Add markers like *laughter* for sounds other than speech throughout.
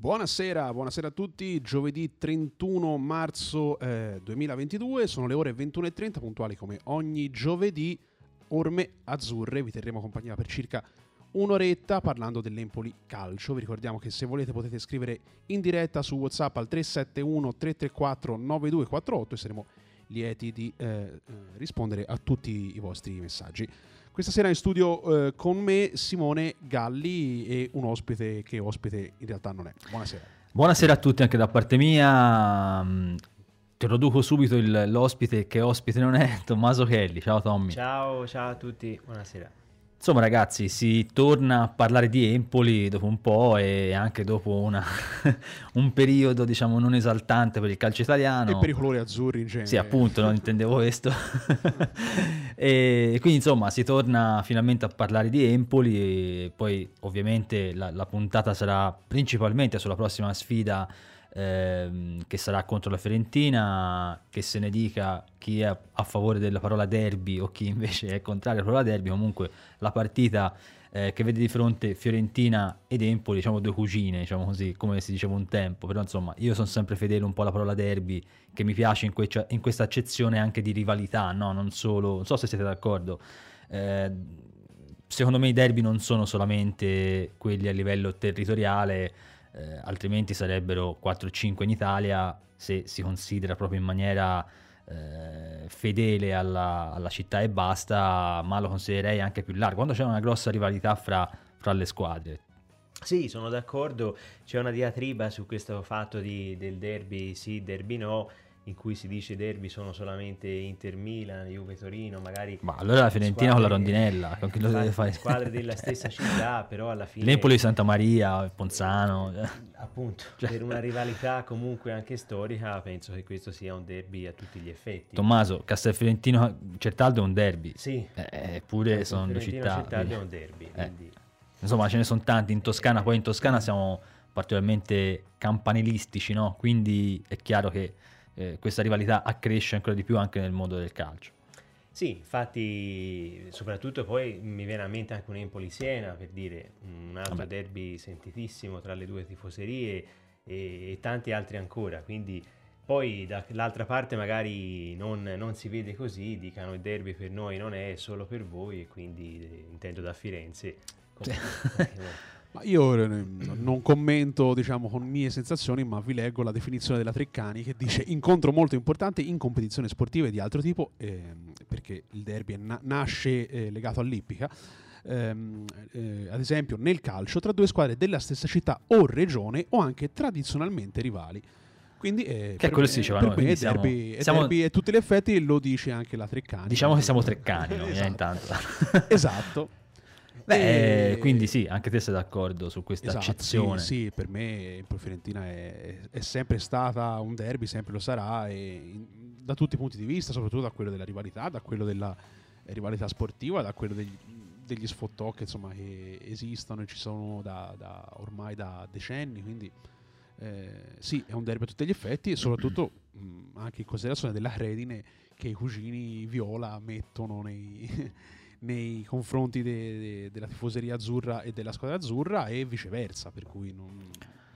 Buonasera, buonasera a tutti. Giovedì 31 marzo eh, 2022, sono le ore 21.30, puntuali come ogni giovedì. Orme Azzurre, vi terremo compagnia per circa un'oretta parlando dell'Empoli Calcio. Vi ricordiamo che se volete potete scrivere in diretta su WhatsApp al 371 334 9248 e saremo lieti di eh, eh, rispondere a tutti i vostri messaggi. Questa sera in studio eh, con me Simone Galli e un ospite che ospite in realtà non è. Buonasera. Buonasera a tutti anche da parte mia. Mm, ti introduco subito il, l'ospite che ospite non è, *laughs* Tommaso Kelly. Ciao Tommy. Ciao, ciao a tutti, buonasera. Insomma ragazzi, si torna a parlare di Empoli dopo un po' e anche dopo una, *laughs* un periodo diciamo non esaltante per il calcio italiano. E per i colori azzurri in genere. Sì, appunto, non intendevo *laughs* questo. *laughs* e quindi insomma si torna finalmente a parlare di Empoli e poi ovviamente la, la puntata sarà principalmente sulla prossima sfida ehm, che sarà contro la Fiorentina, che se ne dica chi è a favore della parola derby o chi invece è contrario alla parola derby, comunque la partita eh, che vede di fronte Fiorentina ed Empoli, diciamo due cugine, diciamo così, come si diceva un tempo, però insomma io sono sempre fedele un po' alla parola derby, che mi piace in, que- in questa accezione anche di rivalità, no? Non solo, non so se siete d'accordo. Eh, secondo me i derby non sono solamente quelli a livello territoriale, eh, altrimenti sarebbero 4-5 in Italia se si considera proprio in maniera eh, fedele alla, alla, città e basta, ma lo considererei anche più largo, quando c'è una grossa rivalità fra, fra le squadre. Sì, sono d'accordo, c'è una diatriba su questo fatto di, del derby sì, derby no, in cui si dice derby sono solamente Inter Milan, Juve Torino, magari... Ma allora la Fiorentina con la rondinella, con chi lo deve fare? Squadre della *laughs* stessa città, però alla fine... L'Empoli Santa Maria, Ponzano... Eh. Appunto, cioè. per una rivalità comunque anche storica, penso che questo sia un derby a tutti gli effetti. Tommaso, Castelfiorentino Certaldo è un derby. Sì. Eh, eppure sono due città... Certaldo è un derby, eh. quindi... Insomma, ce ne sono tanti in Toscana, poi in Toscana siamo particolarmente campanilistici, no? Quindi è chiaro che eh, questa rivalità accresce ancora di più anche nel mondo del calcio. Sì, infatti, soprattutto poi mi viene a mente anche un Empoli-Siena, per dire, un altro Vabbè. derby sentitissimo tra le due tifoserie e, e tanti altri ancora, quindi poi dall'altra parte magari non, non, si vede così, dicano il derby per noi non è solo per voi e quindi eh, intendo da Firenze. *laughs* Ma io eh, non commento diciamo, con mie sensazioni, ma vi leggo la definizione della Treccani che dice incontro molto importante in competizioni sportive di altro tipo, eh, perché il derby na- nasce eh, legato all'ippica. Ehm, eh, ad esempio nel calcio tra due squadre della stessa città o regione o anche tradizionalmente rivali. Quindi eh, che quello me, si diceva per noi, me siamo, derby, siamo, derby a tutti gli effetti lo dice anche la Treccani. Diciamo che siamo treccani noi, *laughs* esatto. intanto. *laughs* esatto. Beh, e... quindi sì, anche te sei d'accordo su questa esatto, accezione. Sì, sì, per me Empoli Fiorentina è, è, sempre stata un derby, sempre lo sarà, in, da tutti i punti di vista, soprattutto da quello della rivalità, da quello della rivalità sportiva, da quello degli, degli sfottò che, insomma, che esistono e ci sono da, da ormai da decenni, quindi eh, sì, è un derby a tutti gli effetti e soprattutto mh, anche in considerazione della credine che i cugini viola mettono nei nei confronti de, de, della tifoseria azzurra e della squadra azzurra e viceversa, per cui non...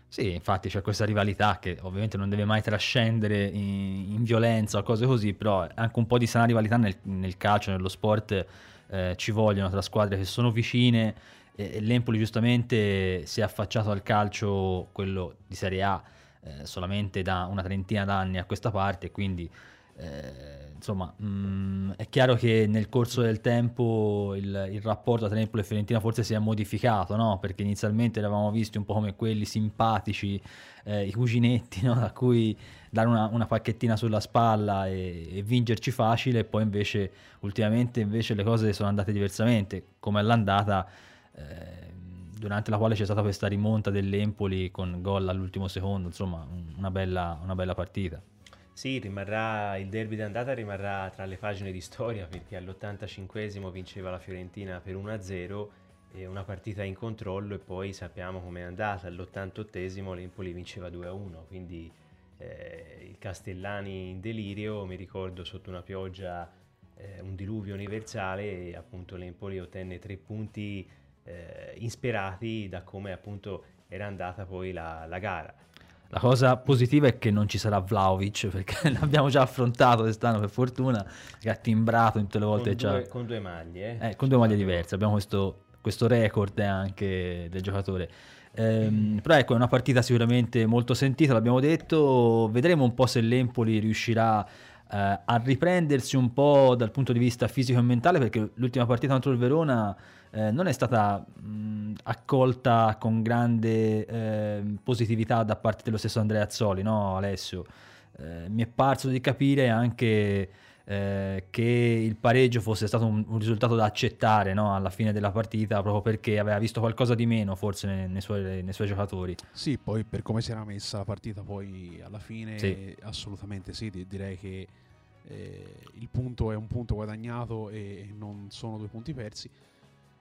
Sì, infatti c'è questa rivalità che ovviamente non deve mai trascendere in, in violenza o cose così, però anche un po' di sana rivalità nel, nel calcio, nello sport eh, ci vogliono tra squadre che sono vicine e, e l'Empoli giustamente si è affacciato al calcio, quello di Serie A, eh, solamente da una trentina d'anni a questa parte, quindi eh, insomma, mh, mm, è chiaro che nel corso del tempo il, il, rapporto tra Napoli e Fiorentina forse si è modificato, no? Perché inizialmente eravamo visti un po' come quelli simpatici, eh, i cuginetti, no? Da cui dare una, una pacchettina sulla spalla e, e, vincerci facile, poi invece ultimamente invece le cose sono andate diversamente, come all'andata. Eh, durante la quale c'è stata questa rimonta dell'Empoli con gol all'ultimo secondo, insomma una bella, una bella partita. Sì, rimarrà, il derby d'andata rimarrà tra le pagine di storia perché all'85 vinceva la Fiorentina per 1-0 e una partita in controllo e poi sappiamo com'è andata, all'88 l'Empoli vinceva 2-1, quindi eh, i Castellani in delirio, mi ricordo sotto una pioggia eh, un diluvio universale e appunto l'Empoli ottenne tre punti eh, insperati da come appunto era andata poi la, la gara. La cosa positiva è che non ci sarà Vlaovic perché *laughs* l'abbiamo già affrontato quest'anno per fortuna, che ha timbrato tutte le volte. Con, due, con due maglie. Eh? Eh, con due maglie diverse, abbiamo questo, questo record anche del giocatore. Ehm, però ecco, è una partita sicuramente molto sentita, l'abbiamo detto, vedremo un po' se l'Empoli riuscirà eh, a riprendersi un po' dal punto di vista fisico e mentale perché l'ultima partita contro il Verona eh, non è stata mh, accolta con grande eh, positività da parte dello stesso Andrea Azzoli, no Alessio? Eh, mi è parso di capire anche eh, che il pareggio fosse stato un, un risultato da accettare no? alla fine della partita proprio perché aveva visto qualcosa di meno forse nei, nei, suoi, nei, suoi, giocatori. Sì, poi per come si era messa la partita poi alla fine sì. assolutamente sì, direi che eh, il punto è un punto guadagnato e non sono due punti persi,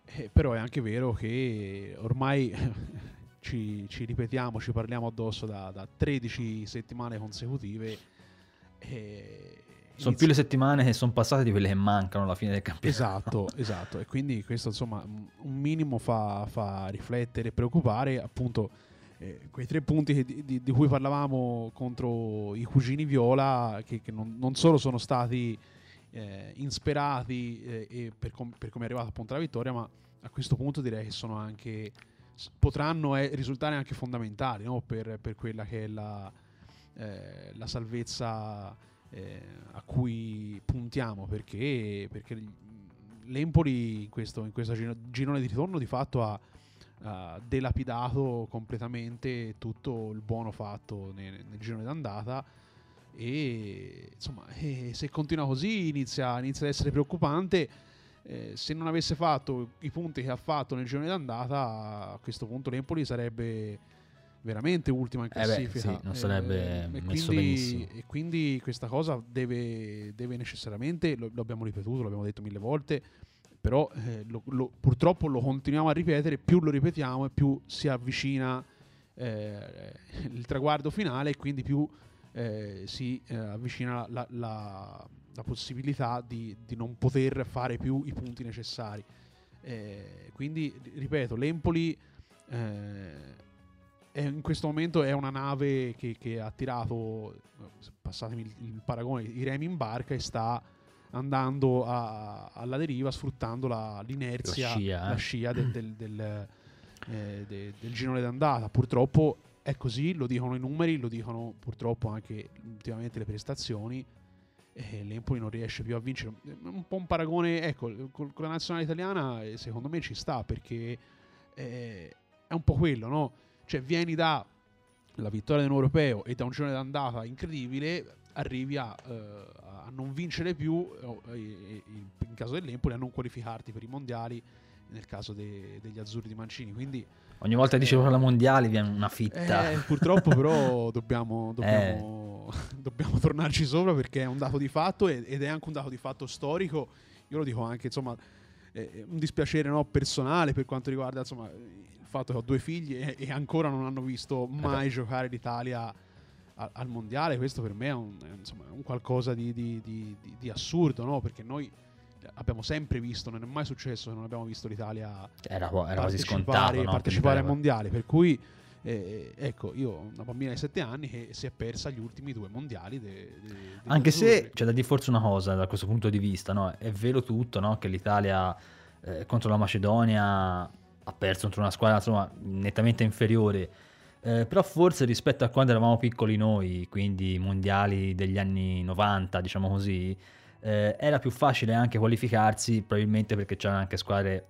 eh, però è anche vero che ormai *laughs* ci, ci, ripetiamo, ci parliamo addosso da, da 13 settimane consecutive. E sono più le settimane che sono passate di quelle che mancano alla fine del campionato. Esatto, *laughs* esatto. E quindi questo insomma un minimo fa, fa riflettere e preoccupare appunto eh, quei tre punti che, di, di, cui parlavamo contro i cugini Viola che, che non, non, solo sono stati eh, insperati eh, per, com- per, come è arrivata appunto la vittoria ma a questo punto direi che sono anche potranno eh, risultare anche fondamentali no? per, per, quella che è la, eh, la salvezza eh, a cui puntiamo perché, perché l'Empoli in questo, in questo girone di ritorno di fatto ha, ha, delapidato completamente tutto il buono fatto nel, nel girone d'andata e insomma eh, se continua così inizia, inizia ad essere preoccupante eh, se non avesse fatto i punti che ha fatto nel girone d'andata a questo punto l'Empoli sarebbe veramente ultima in classifica. Eh beh, sì, non sarebbe eh, messo quindi, benissimo. E quindi questa cosa deve, deve necessariamente, lo, lo, abbiamo ripetuto, l'abbiamo detto mille volte, però eh, lo, lo, purtroppo lo continuiamo a ripetere, più lo ripetiamo e più si avvicina il traguardo finale e quindi più eh, si eh, avvicina la, la, la possibilità di, di, non poter fare più i punti necessari. quindi, ripeto, l'Empoli in questo momento è una nave che, che ha tirato, passatemi il, il, paragone, i remi in barca e sta andando a, alla deriva sfruttando la, l'inerzia, la scia, la scia del, del, del, eh, de, del girone d'andata. Purtroppo è così, lo dicono i numeri, lo dicono purtroppo anche ultimamente le prestazioni. E l'Empoli non riesce più a vincere. Un po' un paragone, ecco, con, la nazionale italiana eh, secondo me ci sta perché eh, è un po' quello, no? Cioè vieni da la vittoria dell'Europeo e da un giorno d'andata incredibile, arrivi a, uh, a non vincere più, in caso dell'Empoli, a non qualificarti per i mondiali, nel caso de- degli azzurri di Mancini. Quindi, Ogni volta che dicevo eh, la mondiale viene una fitta. Eh, *laughs* purtroppo però dobbiamo, dobbiamo, eh. *laughs* dobbiamo, tornarci sopra perché è un dato di fatto ed è anche un dato di fatto storico. Io lo dico anche, insomma, eh, un dispiacere no, personale per quanto riguarda insomma, fatto che ho due figli e, e ancora non hanno visto mai eh giocare l'Italia a, al mondiale, questo per me è un, è, insomma, un qualcosa di, di, di, di assurdo, no? Perché noi abbiamo sempre visto, non è mai successo che non abbiamo visto l'Italia era, era quasi scontato, no? partecipare ai mondiali, per cui eh, ecco, io ho una bambina di 7 anni che si è persa gli ultimi due mondiali. De, de, Anche se c'è da dire forse una cosa da questo punto di vista, no? è vero tutto no? che l'Italia eh, contro la Macedonia ha perso contro una squadra insomma, nettamente inferiore. Eh, però forse rispetto a quando eravamo piccoli noi, quindi mondiali degli anni 90, diciamo così, eh, era più facile anche qualificarsi, probabilmente perché c'erano anche squadre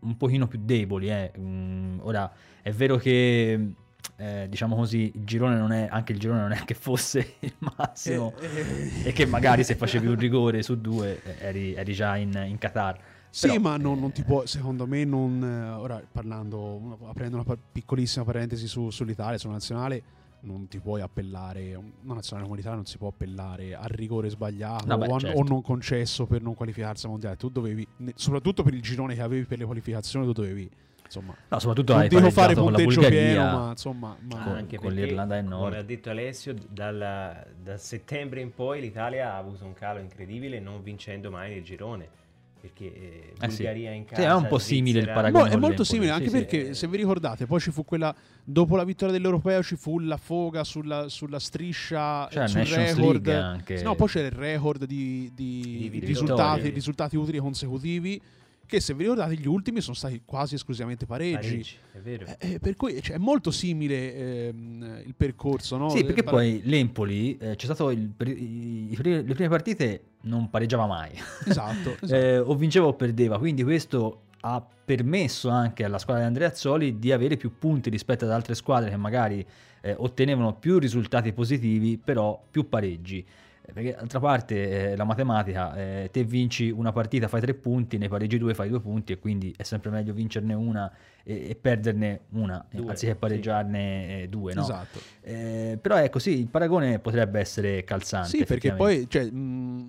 un pochino più deboli. Eh. Mm, ora è vero che eh, diciamo così, il girone non è, anche il girone non è che fosse *laughs* il massimo eh, e che magari se facevi un rigore su due eh, eri, eri già in, in Qatar. Sì, Però, ma non, non, ti può, secondo me, non, eh, ora parlando, aprendo una piccolissima parentesi su, sull'Italia, sulla nazionale, non ti puoi appellare, una nazionale come l'Italia non si può appellare al rigore sbagliato no, beh, o, certo. o, non concesso per non qualificarsi al mondiale. Tu dovevi, soprattutto per il girone che avevi per le qualificazioni, tu dovevi insomma, no, soprattutto non hai dico fare punteggio pieno, ma insomma, ma con, anche con l'Irlanda del Nord. Come ha detto Alessio, dal, da settembre in poi l'Italia ha avuto un calo incredibile non vincendo mai il girone perché eh, Eh sì. Bulgaria in Sì, casa è un po' simile il Svizzera- paragone. No, è molto simile, sì, anche sì. perché se vi ricordate, poi ci fu quella dopo la vittoria dell'Europeo ci fu la foga sulla, sulla striscia eh, sul Nations record. Anche. No, poi c'era il record di, di Di risultati, risultati utili consecutivi che se vi ricordate gli ultimi sono stati quasi esclusivamente pareggi. Pareggi, è vero. Eh, eh, per cui cioè, è molto simile ehm, il percorso, no? Sì, perché poi l'Empoli eh, c'è stato il i- le prime partite non pareggiava mai. Esatto, *laughs* esatto. Eh, o vinceva o perdeva, quindi questo ha permesso anche alla squadra di Andreazzoli di avere più punti rispetto ad altre squadre che magari eh, ottenevano più risultati positivi, però più pareggi. Perché d'altra parte eh, la matematica, eh, te vinci una partita, fai tre punti, ne pareggi due, fai due punti e quindi è sempre meglio vincerne una e, e perderne una, eh, Due, anziché sì. pareggiarne eh, due. No? Esatto. Eh, però ecco sì, il paragone potrebbe essere calzante. Sì, perché poi, cioè, mh,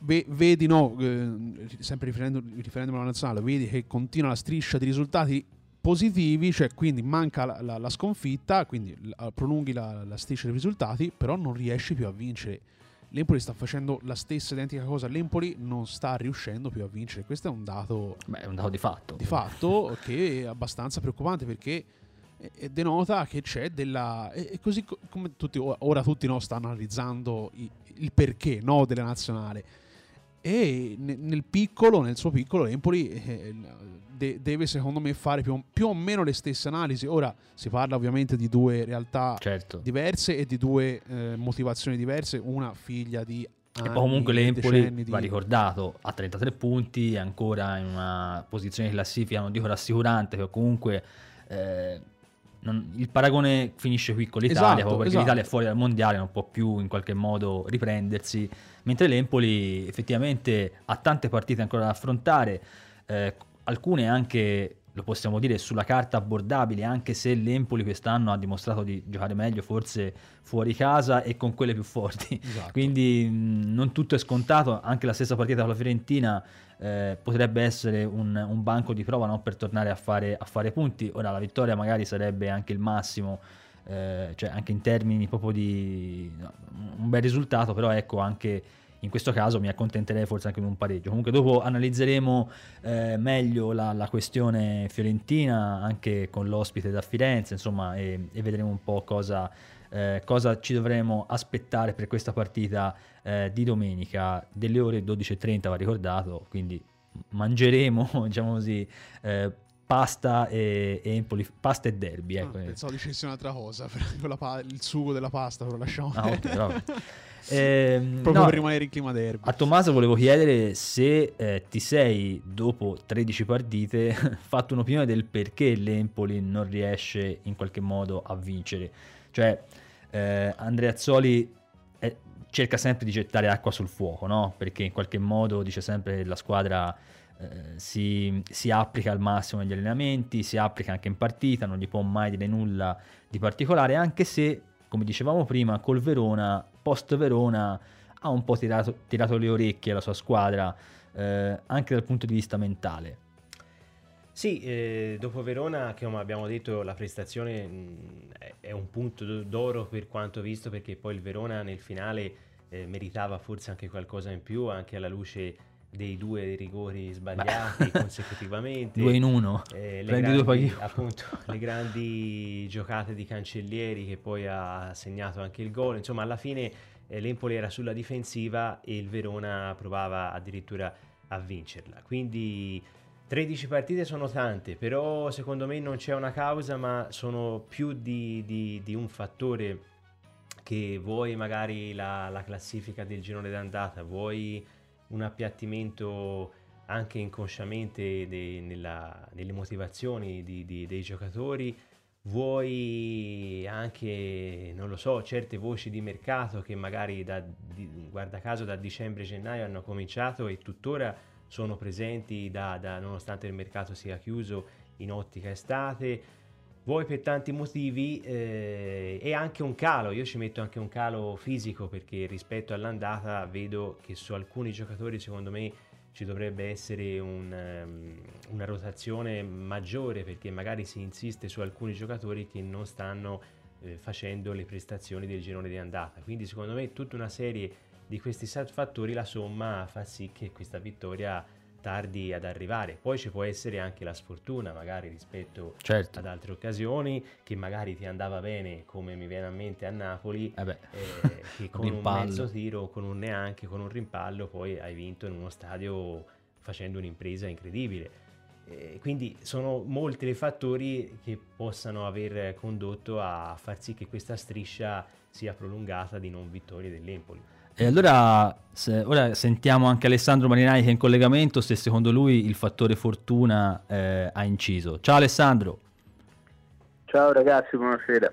ve- vedi, no, eh, sempre riferendo- riferendomi alla nazionale, vedi che continua la striscia di risultati positivi, cioè quindi manca la, la- la sconfitta, quindi prolunghi la, la striscia dei risultati, però non riesci più a vincere. L'Empoli sta facendo la stessa identica cosa, l'Empoli non sta riuscendo più a vincere. Questo è un dato Beh, è un dato di fatto. di fatto che è abbastanza preoccupante perché eh, denota che c'è della e così co- come tutti ora- tutti no, stanno analizzando il perché no, della nazionale e ne- nel piccolo nel suo piccolo l'Empoli eh, de- deve secondo me fare più, o- più o meno le stesse analisi ora si parla ovviamente di due realtà Certo. diverse e di due eh, motivazioni diverse una figlia di E anni, poi comunque l'Empoli di- va ricordato, ha 33 punti, è ancora in una posizione di classifica, non dico rassicurante, però comunque eh, non- il paragone finisce qui con l'Italia, Esatto, proprio perché esatto. l'Italia è fuori dal mondiale, non può più in qualche modo riprendersi, mentre l'Empoli effettivamente ha tante partite ancora da affrontare, eh, alcune anche, lo possiamo dire, sulla carta abbordabili, anche se l'Empoli quest'anno ha dimostrato di giocare meglio, forse fuori casa e con quelle più forti. Esatto. Quindi mh, non tutto è scontato, anche la stessa partita con la Fiorentina eh, potrebbe essere un, un banco di prova no, per tornare a fare, a fare punti. Ora la vittoria magari sarebbe anche il massimo, eh, cioè anche in termini proprio di no, un bel risultato, però ecco anche in questo caso mi accontenterei forse anche con un pareggio. Comunque dopo analizzeremo eh, meglio la, la questione fiorentina anche con l'ospite da Firenze, insomma, e, e vedremo un po' cosa, eh, cosa ci dovremo aspettare per questa partita eh, di domenica delle ore 12.30 va ricordato, quindi mangeremo, *laughs* diciamo così, eh, pasta e, e Empoli, pasta e derby. Ah, Ecco. pensavo dicessi un'altra cosa, *laughs* la il sugo della pasta, però lasciamo Ah, ok, *laughs* Ehm, proprio no, per rimanere in clima derby. A Tommaso volevo chiedere se eh, ti sei, dopo 13 partite, *laughs* fatto un'opinione del perché l'Empoli non riesce in qualche modo a vincere. Cioè, eh, Andreazzoli eh, cerca sempre di gettare acqua sul fuoco, no? Perché in qualche modo dice sempre che la squadra eh, si, si applica al massimo negli allenamenti, si applica anche in partita, non gli può mai dire nulla di particolare, anche se, come dicevamo prima, col Verona, post Verona, ha un po' tirato, tirato le orecchie alla sua squadra, eh, anche dal punto di vista mentale. Sì, eh, dopo Verona, che come abbiamo detto, la prestazione mh, è- è un punto d'oro per quanto visto, perché poi il Verona nel finale eh, meritava forse anche qualcosa in più, anche alla luce dei due rigori sbagliati *laughs* consecutivamente. Due in uno, Eh, prendi due paghi grandi, appunto, le grandi giocate di Cancellieri che poi ha segnato anche il gol. Insomma, alla fine eh, l'Empoli era sulla difensiva e il Verona provava addirittura a vincerla. Quindi 13 partite sono tante, però secondo me non c'è una causa, ma sono più di, di- di un fattore che vuoi magari la, la classifica del girone d'andata, vuoi un appiattimento anche inconsciamente de- nella- nelle motivazioni di- di- dei giocatori, vuoi anche, non lo so, certe voci di mercato che magari da, di- guarda caso da dicembre-gennaio hanno cominciato e tuttora sono presenti da, da- nonostante il mercato sia chiuso in ottica estate. Vuoi per tanti motivi eh, e anche un calo, io ci metto anche un calo fisico perché rispetto all'andata vedo che su alcuni giocatori secondo me ci dovrebbe essere un, ehm, una rotazione maggiore perché magari si insiste su alcuni giocatori che non stanno eh, facendo le prestazioni del girone di andata. Quindi secondo me tutta una serie di questi fattori, la somma fa sì che questa vittoria tardi ad arrivare. Poi ci può essere anche la sfortuna, magari rispetto certo. ad altre occasioni, che magari ti andava bene, come mi viene a mente a Napoli, Eh beh, eh, *laughs* che con un rimpallo. mezzo tiro, con un neanche, con un rimpallo, poi hai vinto in uno stadio facendo un'impresa incredibile. Eh, quindi sono molti i fattori che possano aver condotto a far sì che questa striscia sia prolungata di non vittorie dell'Empoli. E allora se- ora sentiamo anche Alessandro Marinai che è in collegamento se secondo lui il fattore fortuna eh, ha inciso. Ciao Alessandro. Ciao ragazzi, buonasera.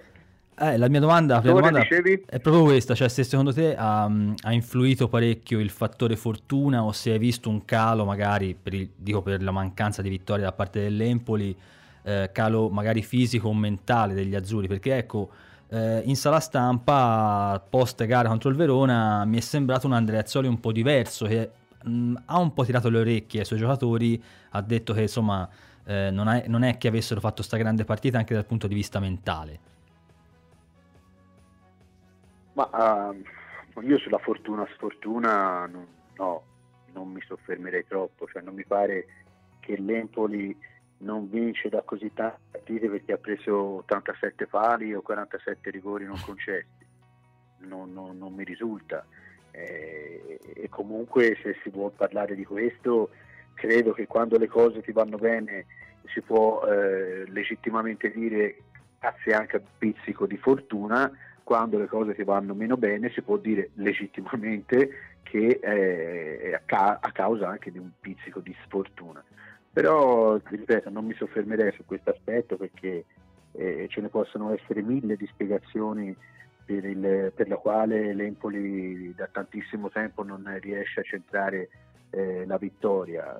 Eh, la mia domanda, la domanda è proprio questa, cioè se secondo te ha, ha influito parecchio il fattore fortuna o se hai visto un calo magari, per il- dico per la mancanza di vittorie da parte dell'Empoli, eh, calo magari fisico o mentale degli azzurri, perché ecco, eh, in sala stampa post gara contro il Verona mi è sembrato un Andreazzoli un po' diverso, che mh, ha un po' tirato le orecchie ai suoi giocatori, ha detto che insomma eh, non, è, non è che avessero fatto sta grande partita anche dal punto di vista mentale. Ma ehm, io sulla fortuna sfortuna no, non mi soffermerei troppo, cioè non mi pare che l'Empoli non vince da così tante partite perché ha preso 87 pali o 47 rigori non concessi. Non, non- non mi risulta. Eh, e comunque se si vuole parlare di questo, credo che quando le cose ti vanno bene si può eh, legittimamente dire grazie anche a un pizzico di fortuna, quando le cose ti vanno meno bene si può dire legittimamente che eh, è a, ca- a causa anche di un pizzico di sfortuna. Però, ripeto, non mi soffermerei su questo aspetto perché eh, ce ne possono essere mille di spiegazioni per, il- per la quale l'Empoli da tantissimo tempo non riesce a centrare eh, la vittoria.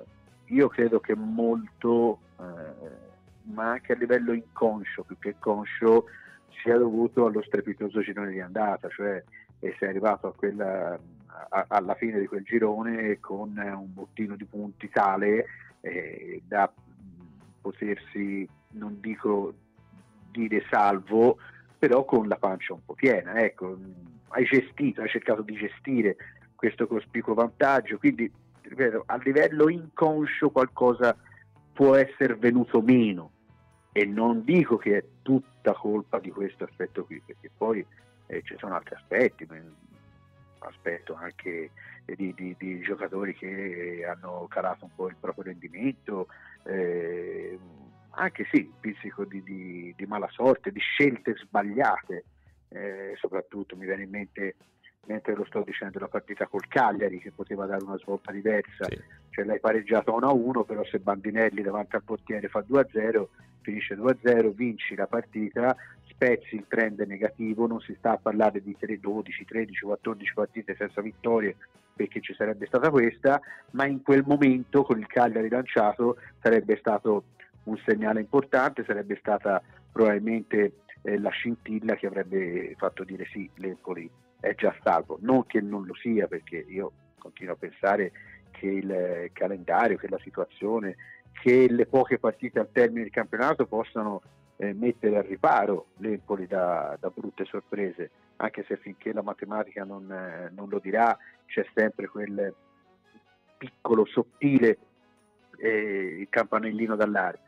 Io credo che molto, eh, ma anche a livello inconscio, più che conscio, sia dovuto allo strepitoso girone di andata, cioè eh, sei arrivato a quella- a- alla fine di quel girone con un bottino di punti tale eh, da mh, potersi, non dico dire salvo, però con la pancia un po' piena. Ecco, mh, hai gestito, hai cercato di gestire questo cospicuo vantaggio, quindi ripeto, a livello inconscio qualcosa può essere venuto meno e non dico che è tutta colpa di questo aspetto qui, perché poi eh, ci sono altri aspetti, aspetto anche di, di- di giocatori che hanno calato un po' il proprio rendimento, eh, anche sì, pizzico di, di, di mala sorte, di scelte sbagliate, eh, soprattutto mi viene in mente mentre lo sto dicendo la partita col Cagliari che poteva dare una svolta diversa, Sì. cioè l'hai pareggiato 1-1, però se Bandinelli davanti al portiere fa 2-0, finisce 2-0, vinci la partita, spezzi il trend negativo, non si sta a parlare di 3, 12, 13, 14 partite senza vittorie perché ci sarebbe stata questa, ma in quel momento con il Cagliari lanciato sarebbe stato un segnale importante, sarebbe stata probabilmente eh, la scintilla che avrebbe fatto dire sì, l'Empoli è già salvo, non che non lo sia perché io continuo a pensare che il calendario, che la situazione, che le poche partite al termine del campionato possano eh, mettere al riparo l'Empoli da, da brutte sorprese, anche se finché la matematica non, eh, non lo dirà c'è sempre quel piccolo sottile eh, campanellino d'allarme.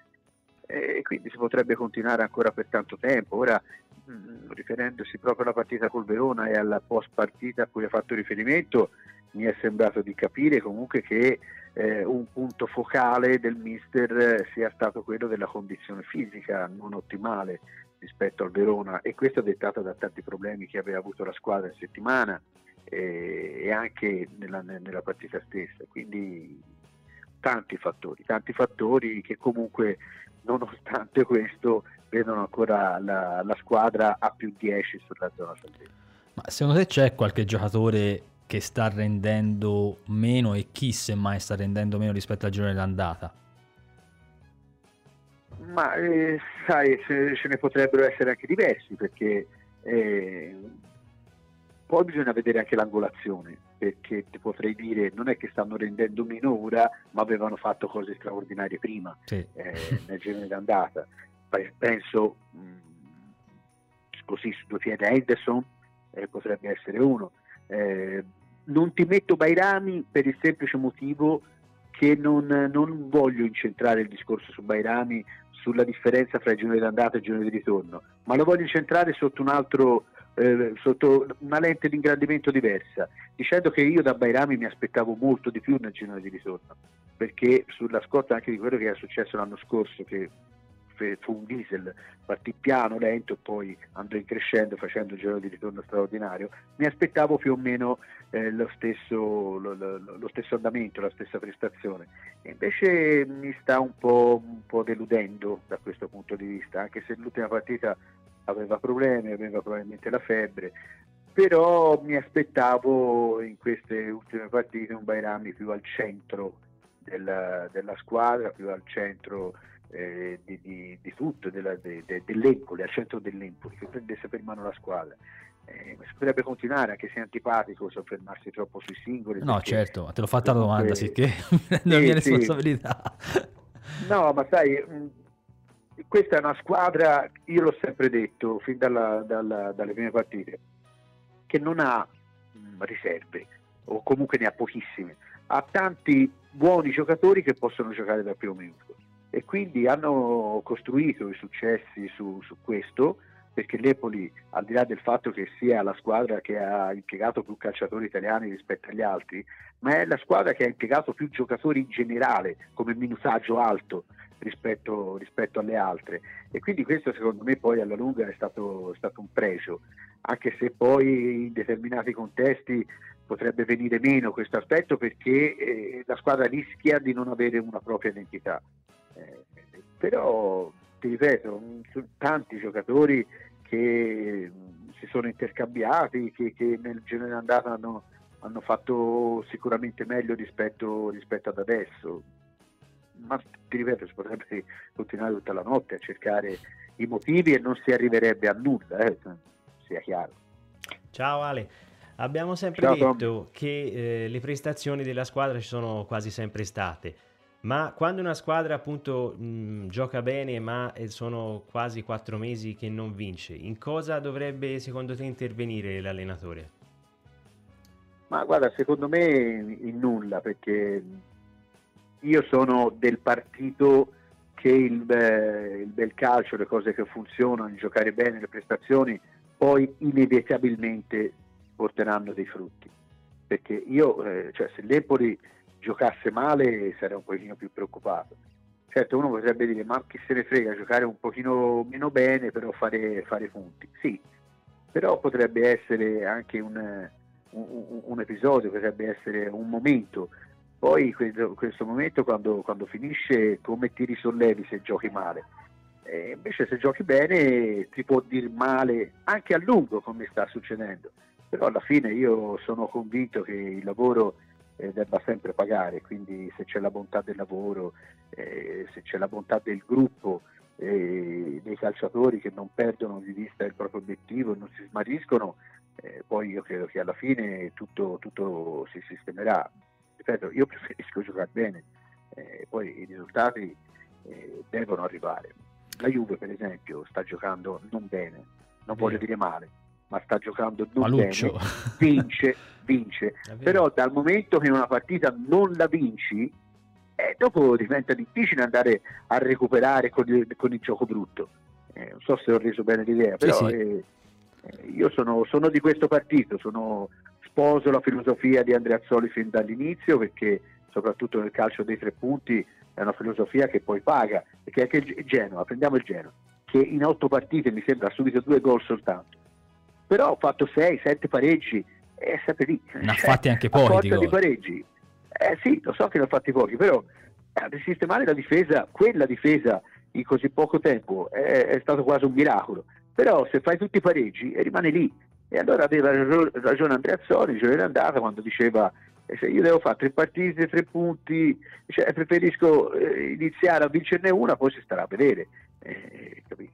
E quindi si potrebbe continuare ancora per tanto tempo. Ora, mh, riferendosi proprio alla partita col Verona e alla post partita a cui ha fatto riferimento, mi è sembrato di capire comunque che eh, un punto focale del mister eh, sia stato quello della condizione fisica non ottimale rispetto al Verona e questo è dettato da tanti problemi che aveva avuto la squadra in settimana eh, e anche nella, nella partita stessa. Quindi tanti fattori, tanti fattori che comunque nonostante questo vedono ancora la, la squadra a più 10 sulla zona salvezza. Ma secondo te c'è qualche giocatore che sta rendendo meno e chi semmai sta rendendo meno rispetto al girone d'andata? Ma eh, sai, ce, ce ne potrebbero essere anche diversi perché eh, poi bisogna vedere anche l'angolazione perché ti potrei dire non è che stanno rendendo meno ora ma avevano fatto cose straordinarie prima Sì. eh, nel girone d'andata Pe- penso mh, così su due piedi Henderson eh, potrebbe essere uno Eh, non ti metto Bairami per il semplice motivo che non, non voglio incentrare il discorso su Bairami sulla differenza fra il girone d'andata e il girone di ritorno, ma lo voglio incentrare sotto un altro eh, sotto una lente di ingrandimento diversa, dicendo che io da Bairami mi aspettavo molto di più nel girone di ritorno, perché sulla scorta anche di quello che era successo l'anno scorso, che fu un diesel, partì piano, lento e poi andò in crescendo facendo un giro di ritorno straordinario, mi aspettavo più o meno eh, lo, stesso, lo, lo, lo, stesso, andamento, la stessa prestazione. E invece mi sta un po', un po' deludendo da questo punto di vista, anche se l'ultima partita aveva problemi, aveva probabilmente la febbre, però mi aspettavo in queste ultime partite un Bairami più al centro della, della squadra, più al centro eh, di, di, di, tutto, della, de, de, dell'Empoli, al centro dell'Empoli, che prendesse per mano la squadra. Eh, si potrebbe continuare, anche se è antipatico, soffermarsi troppo sui singoli. No, certo, te l'ho fatta la domanda, sicché *laughs* non è mia responsabilità. No, ma sai, questa è una squadra, io l'ho sempre detto, fin dalla, dalla, dalle prime partite, che non ha mh, riserve, o comunque ne ha pochissime. Ha tanti buoni giocatori che possono giocare dal primo minuto e quindi hanno costruito i successi su, su questo perché l'Epoli, al di là del fatto che sia la squadra che ha impiegato più calciatori italiani rispetto agli altri, ma è la squadra che ha impiegato più giocatori in generale come minutaggio alto rispetto, rispetto alle altre. E quindi questo secondo me poi alla lunga è stato, stato un pregio, anche se poi in determinati contesti potrebbe venire meno questo aspetto perché eh, la squadra rischia di non avere una propria identità. Eh, però ti ripeto, sono tanti giocatori che si sono intercambiati, che, che nel genere andata hanno, hanno, fatto sicuramente meglio rispetto, rispetto, ad adesso. Ma ti ripeto, si potrebbe continuare tutta la notte a cercare i motivi e non si arriverebbe a nulla, eh, sia chiaro. Ciao Ale. Abbiamo sempre Ciao, detto Tom. che eh, le prestazioni della squadra ci sono quasi sempre state ma quando una squadra appunto mh, gioca bene ma eh, sono quasi quattro mesi che non vince, in cosa dovrebbe secondo te intervenire l'allenatore? Ma guarda, secondo me in nulla, perché io sono del partito che il, eh, il bel calcio, le cose che funzionano, il giocare bene, le prestazioni, poi inevitabilmente porteranno dei frutti. Perché io, eh, cioè se l'Empoli giocasse male sarei un pochino più preoccupato. Certo, uno potrebbe dire, ma chi se ne frega, giocare un pochino meno bene, però fare, fare punti. Sì, però potrebbe essere anche un, un, un, episodio, potrebbe essere un momento. Poi questo, questo momento quando, quando, finisce, come ti risollevi se giochi male? E invece se giochi bene ti può dire male anche a lungo come sta succedendo. Però alla fine io sono convinto che il lavoro eh, debba sempre pagare, quindi se c'è la bontà del lavoro, eh, se c'è la bontà del gruppo, eh, dei calciatori che non perdono di vista il proprio obiettivo e non si smarriscono, eh, poi io credo che alla fine tutto, tutto si sistemerà. Ripeto, io *laughs* preferisco giocare bene, eh, poi i risultati eh, devono arrivare. La Juve per esempio sta giocando non bene, non voglio dire male, ma sta giocando non Maluccio. bene, vince, *laughs* vince. Però dal momento che una partita non la vinci, eh, dopo diventa difficile andare a recuperare con il, con il gioco brutto. Eh, non so se ho reso bene l'idea, però sì, sì. Eh, eh, io sono, sono, di questo partito, sono, sposo la filosofia di Andrea Azzoli fin dall'inizio perché soprattutto nel calcio dei tre punti è una filosofia che poi paga, perché anche il Genoa, prendiamo il Genoa, che in otto partite mi sembra ha subito due gol soltanto però ho fatto 6-7 pareggi è sempre lì. Ne ha cioè, fatti anche pochi di, pareggi. Eh sì, lo so che ne ha fatti pochi, però eh, sistemare la difesa, quella difesa in così poco tempo è, è, stato quasi un miracolo. Però se fai tutti i pareggi e rimane lì. E allora aveva ragione Andrea Zoni, il giorno andata, quando diceva eh, se io devo fare tre partite, tre punti, cioè, preferisco eh, iniziare a vincerne una, poi si starà a vedere. Eh, capito?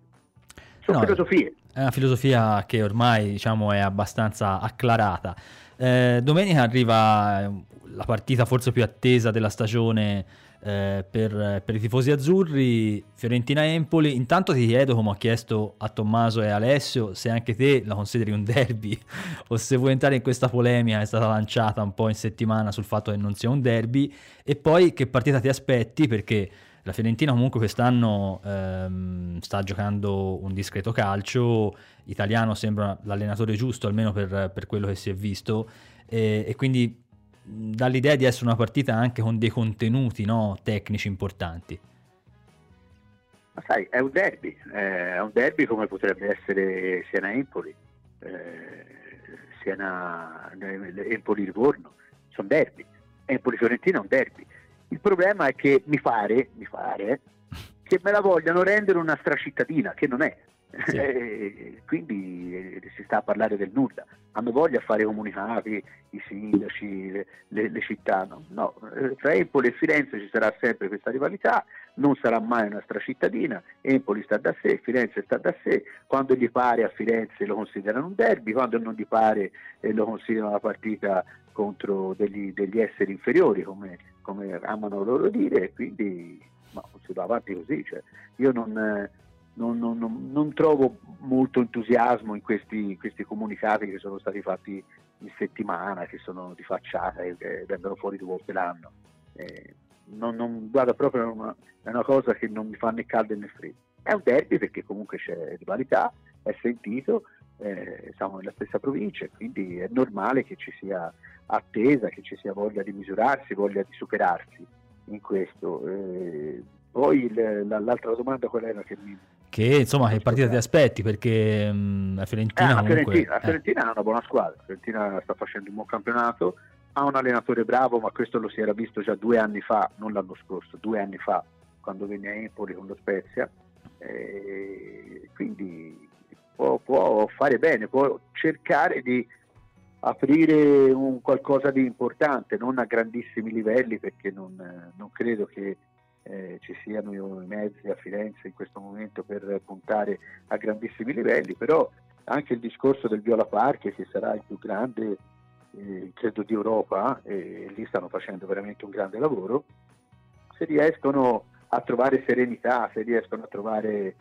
Sono no, filosofie. È una filosofia che ormai diciamo, è abbastanza acclarata. Eh, domenica arriva la partita forse più attesa della stagione eh, per, per, i tifosi azzurri, Fiorentina-Empoli. Intanto ti chiedo, come ho chiesto a Tommaso e Alessio, se anche te la consideri un derby *laughs* o se vuoi entrare in questa polemica che è stata lanciata un po' in settimana sul fatto che non sia un derby e poi che partita ti aspetti perché la Fiorentina comunque quest'anno ehm, sta giocando un discreto calcio, italiano sembra l'allenatore giusto almeno per, per quello che si è visto e, e quindi dall'idea di essere una partita anche con dei contenuti no, tecnici importanti. Ma sai, è un derby, è un derby come potrebbe essere Siena-Empoli, eh, Siena-Empoli-Livorno, sono derby. Empoli-Fiorentina è un derby. Il problema è che mi pare, mi pare che me la vogliano rendere una stracittadina, che non è. Sì. *laughs* Quindi eh, si sta a parlare del nulla. Hanno voglia a fare comunicati i sindaci, le, le, le città. No, no. Eh, tra Empoli e Firenze ci sarà sempre questa rivalità, non sarà mai una stracittadina. Empoli sta da sé, Firenze sta da sé. Quando gli pare a Firenze lo considerano un derby, quando non gli pare eh, lo considerano una partita contro degli, degli esseri inferiori, come, come, amano loro dire, quindi no, si va avanti così. Cioè, io non non, non, non, trovo molto entusiasmo in questi, questi, comunicati che sono stati fatti in settimana, che sono di facciata e che vengono fuori due volte l'anno. Eh, non, non, guarda, proprio una, è una cosa che non mi fa né caldo né freddo. È un derby perché comunque c'è rivalità, è sentito, eh, siamo nella stessa provincia, quindi è normale che ci sia attesa, che ci sia voglia di misurarsi, voglia di superarsi in questo. Eh, poi l'altra domanda qual era che mi che insomma che partita ti aspetti perché mh, la Fiorentina, eh, la Fiorentina, comunque, la Fiorentina eh. ha una buona squadra la Fiorentina sta facendo un buon campionato ha un allenatore bravo ma questo lo si era visto già due anni fa non l'anno scorso, due anni fa quando venne a Empoli con lo Spezia e quindi può, può, fare bene può cercare di aprire un qualcosa di importante non a grandissimi livelli perché non, non credo che eh, ci siano i mezzi a Firenze in questo momento per puntare a grandissimi livelli, però anche il discorso del Viola Park che sarà il più grande eh, credo di Europa e lì stanno facendo veramente un grande lavoro, se riescono a trovare serenità, se riescono a trovare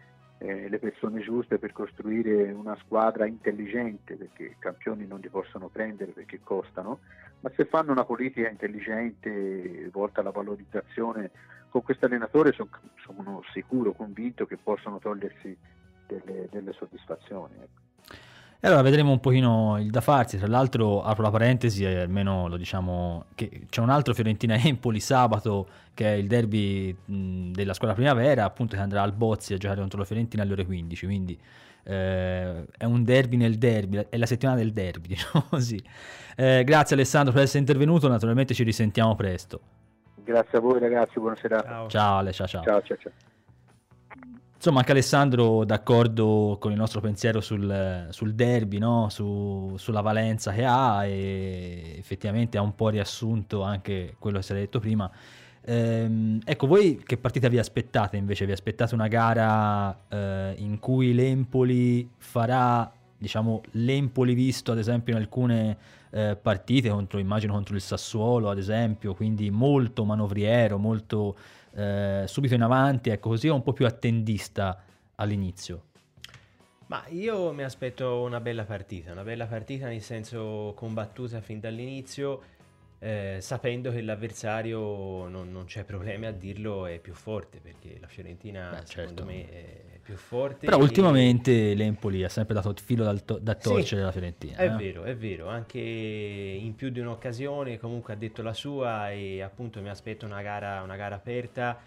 eh, le persone giuste per costruire una squadra intelligente, perché i campioni non li possono prendere perché costano, ma se fanno una politica intelligente volta alla valorizzazione con questo allenatore sono, sono sicuro, convinto che possono togliersi delle, delle soddisfazioni. Ecco. E allora vedremo un pochino il da farsi, tra l'altro apro la parentesi e almeno lo diciamo che c'è un altro Fiorentina-Empoli *laughs* sabato che è il derby mh, della squadra primavera appunto che andrà al Bozzi a giocare contro la Fiorentina alle ore 15, quindi eh, è un derby nel derby, è la settimana del derby *laughs* diciamo così. Eh, grazie Alessandro per essere intervenuto, naturalmente ci risentiamo presto. Grazie a voi ragazzi, buonasera. Ciao. Ciao Ale, ciao ciao. Ciao ciao ciao. Insomma, anche Alessandro d'accordo con il nostro pensiero sul, sul derby, no? Su, sulla valenza che ha e effettivamente ha un po' riassunto anche quello che si era detto prima. Ehm, ecco, voi che partita vi aspettate invece? Vi aspettate una gara eh, in cui l'Empoli farà, diciamo, l'Empoli visto ad esempio in alcune eh, partite, contro, immagino contro il Sassuolo ad esempio, quindi molto manovriero, molto eh, subito in avanti, ecco così è un po' più attendista all'inizio. Ma io mi aspetto una bella partita, una bella partita nel senso combattuta fin dall'inizio, eh, sapendo che l'avversario, non, non, c'è problema a dirlo, è più forte, perché la Fiorentina Beh, secondo certo. me è più forte. Però ultimamente e... l'Empoli ha sempre dato il filo to- da torcere alla Fiorentina. È eh? vero, è vero, anche in più di un'occasione comunque ha detto la sua e appunto mi aspetto una gara, una gara aperta.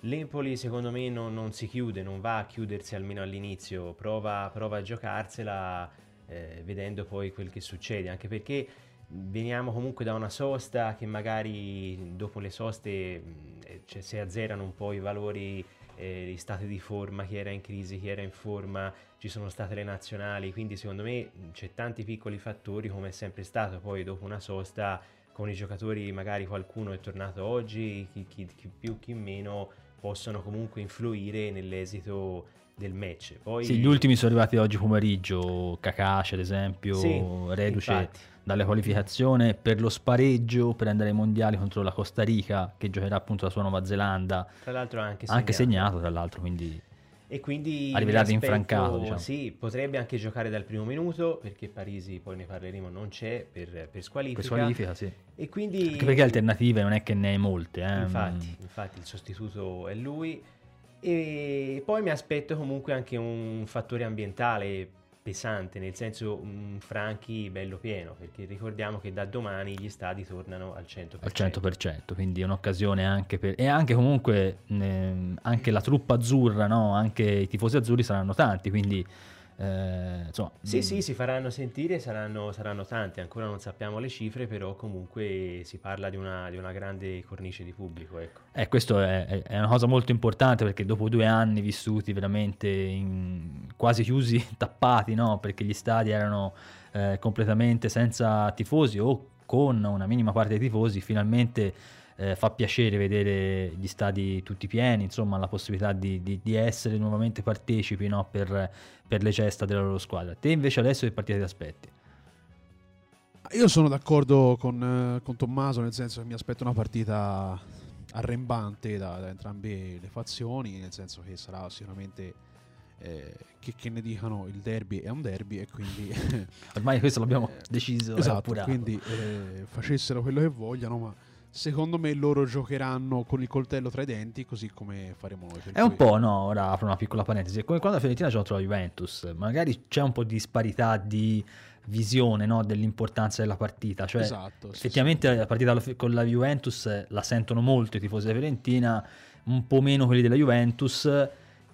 L'Empoli secondo me non, non, si chiude, non va a chiudersi almeno all'inizio, prova, prova a giocarsela eh, vedendo poi quel che succede, anche perché veniamo comunque da una sosta che magari dopo le soste eh, cioè, si azzerano un po' i valori eh, stati di forma, chi era in crisi, chi era in forma, ci sono state le nazionali, quindi secondo me c'è tanti piccoli fattori come è sempre stato poi dopo una sosta con i giocatori, magari qualcuno è tornato oggi, chi, chi, chi più, chi meno, possono comunque influire nell'esito del match. Poi... Sì, gli ultimi sono arrivati oggi pomeriggio, Kakashi ad esempio, Sì, reduce infatti. dalle qualificazione per lo spareggio per andare ai mondiali contro la Costa Rica che giocherà appunto la sua Nuova Zelanda, Tra l'altro anche segnato. anche segnato tra l'altro, quindi E quindi Arriverà aspetto- rinfrancato, diciamo. Sì, potrebbe anche giocare dal primo minuto perché Parisi, poi ne parleremo, non c'è per, per squalifica. per squalifica sì. E quindi... Anche perché alternative non è che ne hai molte. Eh. Infatti, infatti il sostituto è lui. E poi mi aspetto comunque anche un fattore ambientale pesante, nel senso un Franchi bello pieno, perché ricordiamo che da domani gli stadi tornano al 100%. al 100%, quindi è un'occasione anche per... E anche comunque ehm, anche la truppa azzurra, no? anche i tifosi azzurri saranno tanti, quindi eh, insomma... Sì, mm, sì, si faranno sentire, saranno, saranno tanti, ancora non sappiamo le cifre, però comunque si parla di una, di una grande cornice di pubblico. Ecco. Eh, questo è, è- è una cosa molto importante perché dopo due anni vissuti veramente in- quasi chiusi, *laughs* tappati, no? perché gli stadi erano eh, completamente senza tifosi o con una minima parte dei tifosi, finalmente eh, fa piacere vedere gli stadi tutti pieni, insomma la possibilità di, di- di essere nuovamente partecipi no? per, per le cesta della loro squadra. Te invece adesso che partita ti aspetti? Io sono d'accordo con, eh, con Tommaso, nel senso che mi aspetto una partita arrembante da, da entrambe le fazioni, nel senso che sarà sicuramente, eh, che, che ne dicano, il derby è un derby e quindi... *laughs* Ormai questo l'abbiamo Eh, *laughs* deciso. esatto, quindi eh, facessero quello che vogliano, ma secondo me loro giocheranno con il coltello tra i denti, così come faremo noi. È un cui- po', no, ora apro una piccola parentesi, è come quando la Fiorentina gioca la Juventus, magari c'è un po' di disparità di visione no, dell'importanza della partita, cioè Esatto, sì, effettivamente la partita con la Juventus la sentono molto i tifosi della Fiorentina, un po' meno quelli della Juventus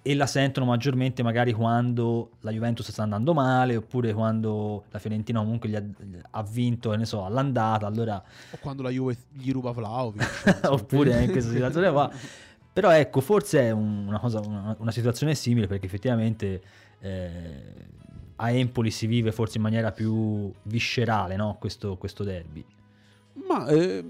e la sentono maggiormente magari quando la Juventus sta andando male oppure quando la Fiorentina comunque gli ha, ha vinto, ne so, all'andata, allora. O quando la Juve gli ruba Vlaovic. *laughs* oppure in questa situazione qua. Però ecco, forse è un- una, cosa, una, una situazione simile perché effettivamente eh, a Empoli si vive forse in maniera più viscerale no? questo, questo derby. Ma eh,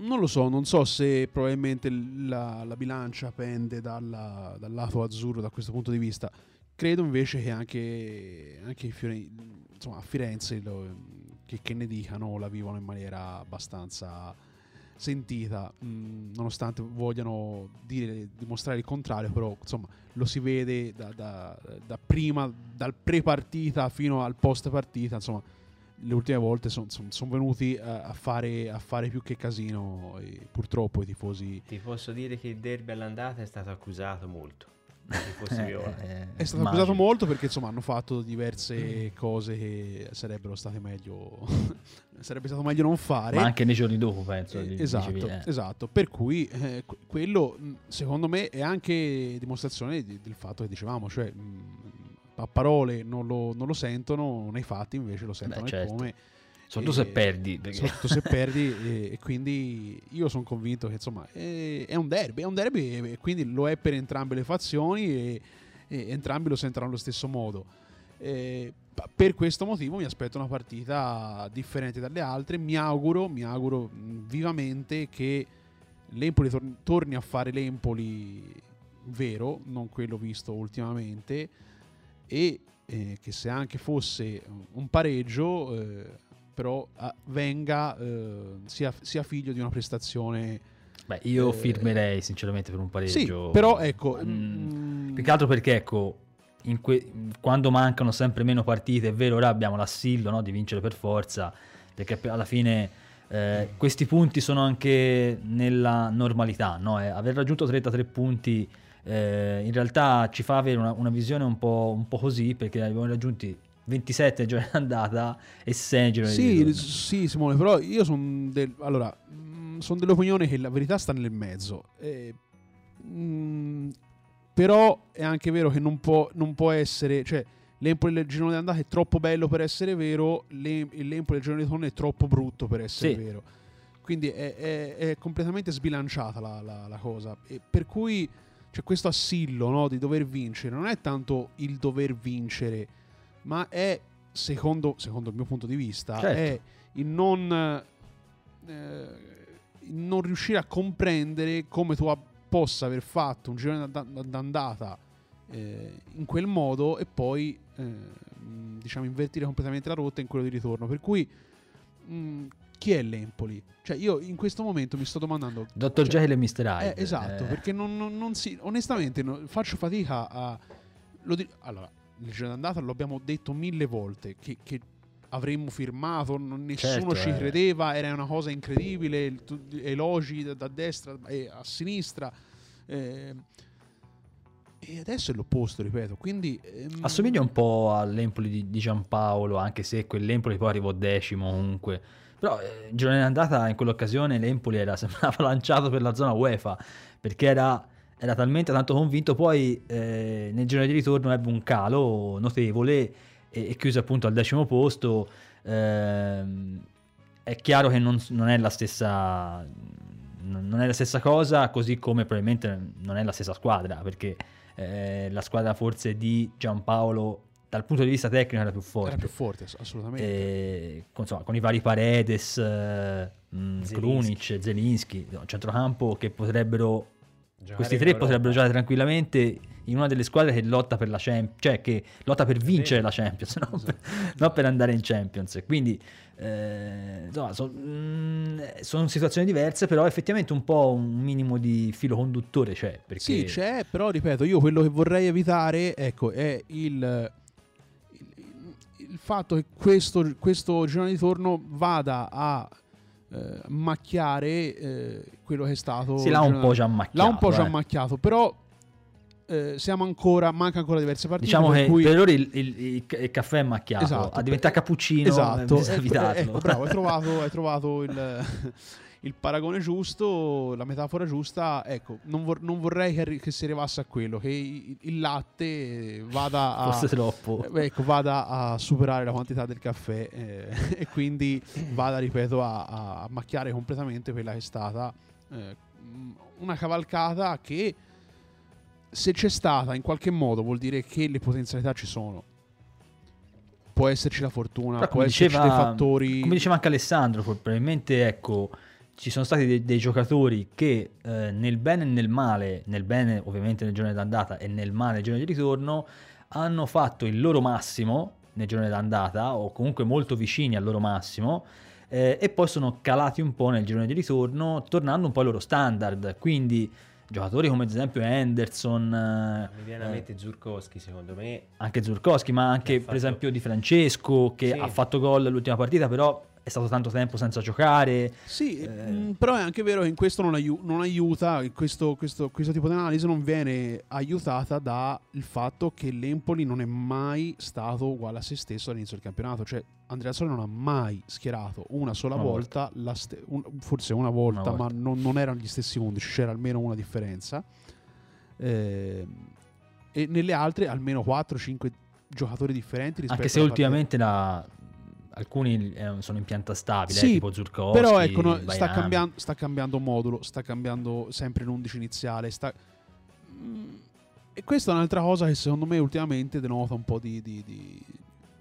non lo so, non so se probabilmente la, la bilancia pende dalla- dal lato azzurro da questo punto di vista. Credo invece che anche, anche Fiore- insomma, a Firenze lo- che, che ne dicano la vivono in maniera abbastanza sentita, mh, nonostante vogliano dire, dimostrare il contrario, però insomma lo si vede da, da- da prima, dal pre-partita fino al post-partita, insomma le ultime volte sono venuti a, a fare, a fare più che casino e purtroppo i tifosi... Ti posso dire che il derby all'andata è stato accusato molto. *laughs* Eh, eh, È stato accusato molto perché insomma hanno fatto diverse cose che sarebbero state meglio *laughs* sarebbe stato meglio non fare Ma anche nei giorni dopo penso. Eh, esatto, dicevi, eh. esatto. Per cui eh, que- quello mh, secondo me è anche dimostrazione di- del fatto che dicevamo, cioè mh, a parole non lo, non lo sentono, nei fatti invece lo sentono Beh, e certo. come. Soprattutto se E- perdi. perché- Soprattutto se perdi e, e quindi io sono convinto che insomma è, è un derby, è un derby e, e quindi lo è per entrambe le fazioni e, e entrambi lo sentono allo stesso modo. Pa- per questo motivo mi aspetto una partita differente dalle altre. Mi auguro, mi auguro vivamente che l'Empoli tor- torni a fare l'Empoli vero, non quello visto ultimamente, e eh, che se anche fosse un pareggio, eh, però ah, venga eh, sia, sia figlio di una prestazione. Beh, io Eh, firmerei sinceramente per un Sì, pareggio. però ecco. Mm, mm, Più che altro perché, ecco, in que- quando mancano sempre meno partite, è vero, ora abbiamo l'assillo no, di vincere per forza, perché pe- alla fine eh, questi punti sono anche nella normalità, no? Eh, aver raggiunto 33 punti eh, in realtà ci fa avere una, una visione un po', un po' così, perché abbiamo raggiunti 27 giorni di andata e 6 giorni di Sì, sì, Simone, però io sono del, allora, sono dell'opinione che la verità sta nel mezzo. Eh, mm, però è anche vero che non può, non può essere, cioè l'Empoli del girone d'andata è troppo bello per essere vero, l'Em- l'Empoli del girone di ritorno è troppo brutto per essere Sì. vero. Quindi è, è- è completamente sbilanciata la, la- la cosa. E per cui c'è questo assillo no, di dover vincere. Non è tanto il dover vincere, ma è, secondo, secondo il mio punto di vista, Certo. è il non, eh, il non riuscire a comprendere come tu possa aver fatto un girone d'and- d'andata eh, in quel modo e poi eh, diciamo invertire completamente la rotta in quello di ritorno. Per cui mh, chi è l'Empoli? Cioè io in questo momento mi sto domandando... Dottor cioè, Jekyll e Mr. Hyde. Eh, esatto, eh. perché non, non- non si... Onestamente no- faccio fatica a... di- allora, il giorno d'andata lo abbiamo detto mille volte che, che avremmo firmato, non- nessuno Certo, ci eh. credeva, era una cosa incredibile, il- tu- elogi da, da destra e a sinistra. eh, e adesso è l'opposto, ripeto. Quindi ehm, Assomiglia un po' all'Empoli di, di Giampaolo, anche se quell'Empoli poi arrivò decimo comunque. Però eh, il giorno d'andata in quell'occasione l'Empoli era, *laughs* sembrava lanciato per la zona UEFA, perché era, era talmente tanto convinto, poi eh, nel girone di ritorno ebbe un calo notevole e, e chiuse appunto al decimo posto. Ehm, è chiaro che non, non è la stessa... Non è la stessa cosa, così come probabilmente non è la stessa squadra, perché eh, la squadra forse di Giampaolo dal punto di vista tecnico era più forte. era più forte, ass- assolutamente. E, con, insomma, con i vari Paredes, eh, mh, Zelinski. Krunic, Zelinski, centrocampo che potrebbero Giocare questi tre potrebbero giocare tranquillamente in una delle squadre che lotta per la Champions, cioè che lotta per vincere la Champions, *laughs* non per, non per andare in Champions. Quindi eh, insomma, so- mh, sono situazioni diverse, però effettivamente un po' un minimo di filo conduttore c'è. Perché Sì, c'è, però ripeto, io quello che vorrei evitare, ecco, è il fatto che questo, questo girone di torno vada a eh, macchiare eh, quello che è stato... si l'ha un po' già macchiato. L'ha un po' già eh. macchiato, però eh, siamo ancora, manca ancora diverse partite. Diciamo per che cui... per ora il, il- il- il caffè è macchiato, Esatto, a diventare per- cappuccino esatto, bisogna ecco, evitarlo. ecco, bravo, hai trovato, *laughs* hai trovato il, il paragone giusto, la metafora giusta. Ecco, non, vor- non vorrei che, arri- che si arrivasse a quello, che il, il latte vada a, eh, ecco, vada a superare la quantità del caffè eh, *laughs* e quindi vada, ripeto, a, a macchiare completamente quella che è stata eh, una cavalcata che se c'è stata in qualche modo vuol dire che le potenzialità ci sono. Può esserci la fortuna, Però può esserci diceva, dei fattori... come diceva anche Alessandro, probabilmente ecco, ci sono stati dei, dei giocatori che eh, nel bene e nel male, nel bene ovviamente nel giorno d'andata e nel male nel giorno di ritorno, hanno fatto il loro massimo nel giorno d'andata o comunque molto vicini al loro massimo eh, e poi sono calati un po' nel girone di ritorno tornando un po' ai loro standard. Quindi giocatori come ad esempio Henderson, eh, Mi viene a mente Zurkowski, secondo me. anche Zurkowski, ma anche Che ha per fatto- esempio Di Francesco che Sì. ha fatto gol l'ultima partita, però stato tanto tempo senza giocare. Sì, Eh. mh, però è anche vero che in questo non, aiu- non aiuta, questo, questo- questo tipo di analisi non viene aiutata dal fatto che l'Empoli non è mai stato uguale a se stesso all'inizio del campionato. Cioè, Andrea Sole non ha mai schierato una sola Una volta, la ste- un- forse una volta, Una volta. ma non, non erano gli stessi 11, c'era almeno una differenza. Ehm, e nelle altre almeno 4-5 giocatori differenti Anche se alla partita. ultimamente la- alcuni eh, sono in pianta stabile, Sì, eh, tipo Zurkowski. Però ecco, no, sta, cambiando, sta cambiando modulo, sta cambiando sempre l'11 iniziale. Sta... Mm, E questa è un'altra cosa che secondo me ultimamente denota un po' di... di- di-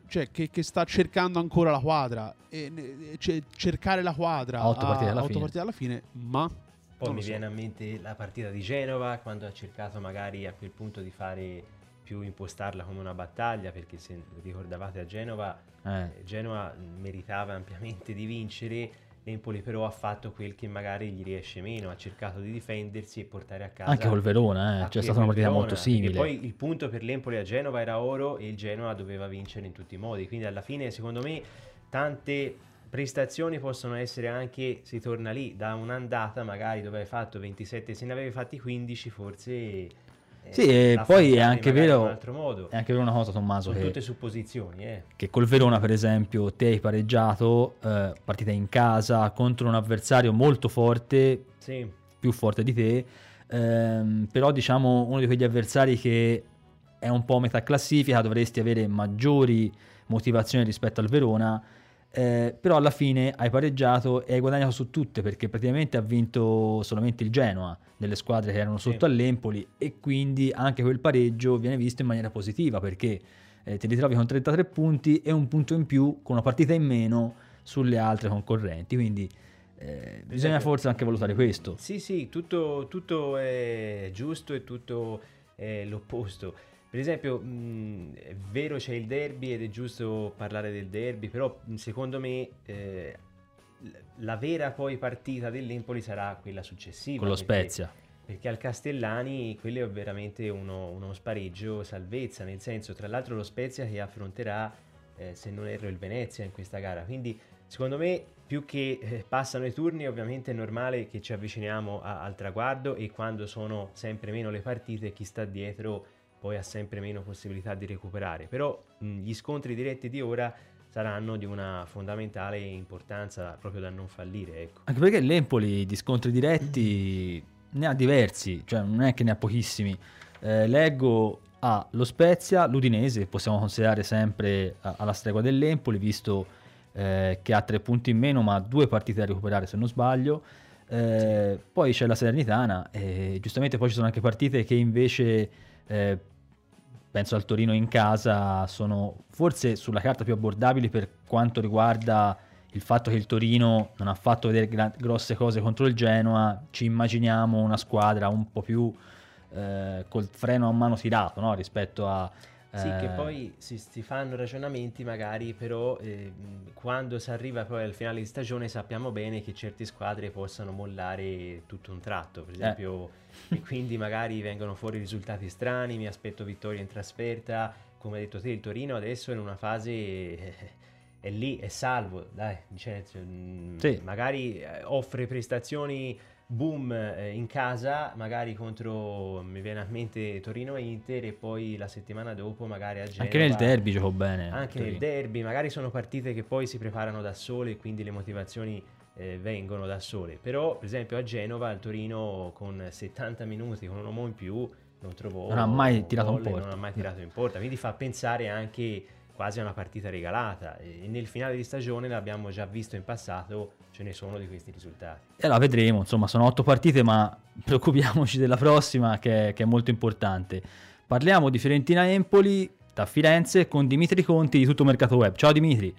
Cioè, che, che sta cercando ancora la quadra. E, cioè, cercare la quadra A otto partite alla partite alla fine, ma... Poi mi so. viene a mente la partita di Genova, quando ha cercato magari a quel punto di fare più impostarla come una battaglia, perché se ricordavate a Genova, Eh, eh, Genova meritava ampiamente di vincere, l'Empoli però ha fatto quel che magari gli riesce meno, ha cercato di difendersi e portare a casa anche col Verona, eh, c'è stata una partita Verona, molto simile. Poi il punto per l'Empoli a Genova era oro e il Genoa doveva vincere in tutti i modi. Quindi alla fine, secondo me, tante prestazioni possono essere anche, si torna lì, da un'andata magari dove hai fatto 27, se ne avevi fatti 15 forse... eh, Sì, e poi è anche vero-. È anche vero una cosa, Tommaso, che, tutte supposizioni, eh. che col Verona, per esempio, te hai pareggiato, eh, partita in casa contro un avversario molto forte, Sì, più forte di te, ehm, però diciamo uno di quegli avversari che è un po' metà classifica, dovresti avere maggiori motivazioni rispetto al Verona, eh, però alla fine hai pareggiato e hai guadagnato su tutte perché praticamente ha vinto solamente il Genoa delle squadre che erano Sì. sotto all'Empoli e quindi anche quel pareggio viene visto in maniera positiva perché eh, ti ritrovi con 33 punti e un punto in più con una partita in meno sulle altre concorrenti, quindi eh, bisogna esempio- forse anche valutare questo. Sì, sì, tutto, tutto è giusto e tutto è l'opposto. Per esempio, mh, è vero c'è il derby ed è giusto parlare del derby, però secondo me eh, la vera poi partita dell'Empoli sarà quella successiva. Con lo perché, Spezia. Perché al Castellani quello è veramente uno, uno, spareggio salvezza, nel senso, tra l'altro lo Spezia che affronterà, eh, se non erro, il Venezia in questa gara. Quindi, secondo me, più che eh, passano i turni, ovviamente è normale che ci avviciniamo a, al traguardo e quando sono sempre meno le partite, chi sta dietro poi ha sempre meno possibilità di recuperare. Però gli scontri diretti di ora saranno di una fondamentale importanza proprio da non fallire. Ecco. Anche perché l'Empoli di scontri diretti ne ha diversi, cioè non è che ne ha pochissimi. Eh, leggo a lo Spezia, l'Udinese, possiamo considerare sempre alla stregua dell'Empoli, visto eh, che ha tre punti in meno ma due partite da recuperare se non sbaglio. Eh, poi c'è la Salernitana e giustamente poi ci sono anche partite che invece eh, penso al Torino in casa, sono forse sulla carta più abbordabili per quanto riguarda il fatto che il Torino non ha fatto vedere gra- grosse cose contro il Genoa, ci immaginiamo una squadra un po' più eh, col freno a mano tirato no? rispetto a... Sì, che eh, poi si, si, fanno ragionamenti magari, però eh, quando si arriva poi al finale di stagione sappiamo bene che certe squadre possano mollare tutto un tratto, per eh. esempio e quindi magari vengono fuori risultati strani, mi aspetto vittoria in trasferta, come hai detto te il Torino adesso è in una fase eh, è lì, è salvo, dai, cioè, sì. magari eh, offre prestazioni boom eh, in casa, magari contro, mi viene a mente Torino e Inter e poi la settimana dopo magari a Genova. Anche nel derby giocò bene. Anche Torino. nel derby, magari sono partite che poi si preparano da sole e quindi le motivazioni eh, vengono da sole. Però, per esempio, a Genova il Torino con 70 minuti, con un uomo in più, non trovò. Non ha mai tirato in porta. Non ha mai tirato in porta. Quindi fa pensare anche quasi una partita regalata. E nel finale di stagione l'abbiamo già visto in passato, ce ne sono di questi risultati. E la vedremo, insomma, sono otto partite, ma *laughs* preoccupiamoci della prossima che, che è molto importante. Parliamo di Fiorentina Empoli da Firenze con Dimitri Conti di tutto Mercato Web. Ciao Dimitri.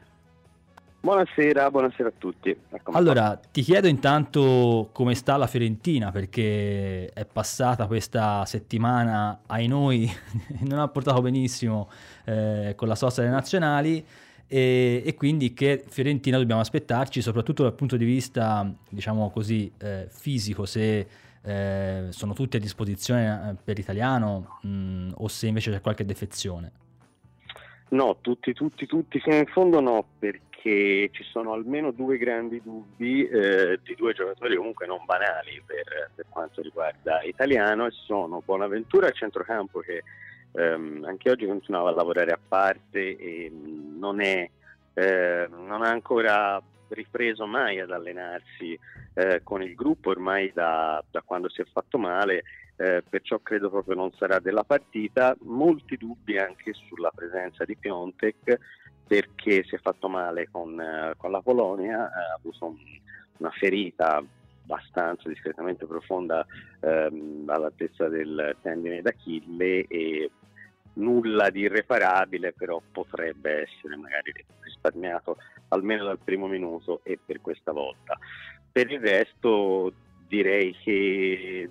Buonasera, buonasera a tutti. Allora, ti chiedo intanto come sta la Fiorentina, perché è passata questa settimana, ai noi, *laughs* non ha portato benissimo eh, con la sosta delle nazionali e, e, quindi che Fiorentina dobbiamo aspettarci, soprattutto dal punto di vista, diciamo così, eh, fisico, se eh, sono tutti a disposizione eh, per italiano mh, mm, o se invece c'è qualche defezione. No, tutti, tutti, tutti fino in fondo no, perché che ci sono almeno due grandi dubbi eh, di due giocatori comunque non banali per, per, quanto riguarda Italiano e sono Bonaventura a centrocampo che ehm, anche oggi continuava a lavorare a parte e non, è, eh, non ha ancora ripreso mai ad allenarsi eh, con il gruppo ormai da, da, quando si è fatto male eh, perciò credo proprio non sarà della partita. Molti dubbi anche sulla presenza di Piontek perché si è fatto male con, eh, con la Polonia, ha avuto un, una ferita abbastanza discretamente profonda ehm, all'altezza del tendine d'Achille e nulla di irreparabile, però potrebbe essere magari risparmiato almeno dal primo minuto e per questa volta. Per il resto direi che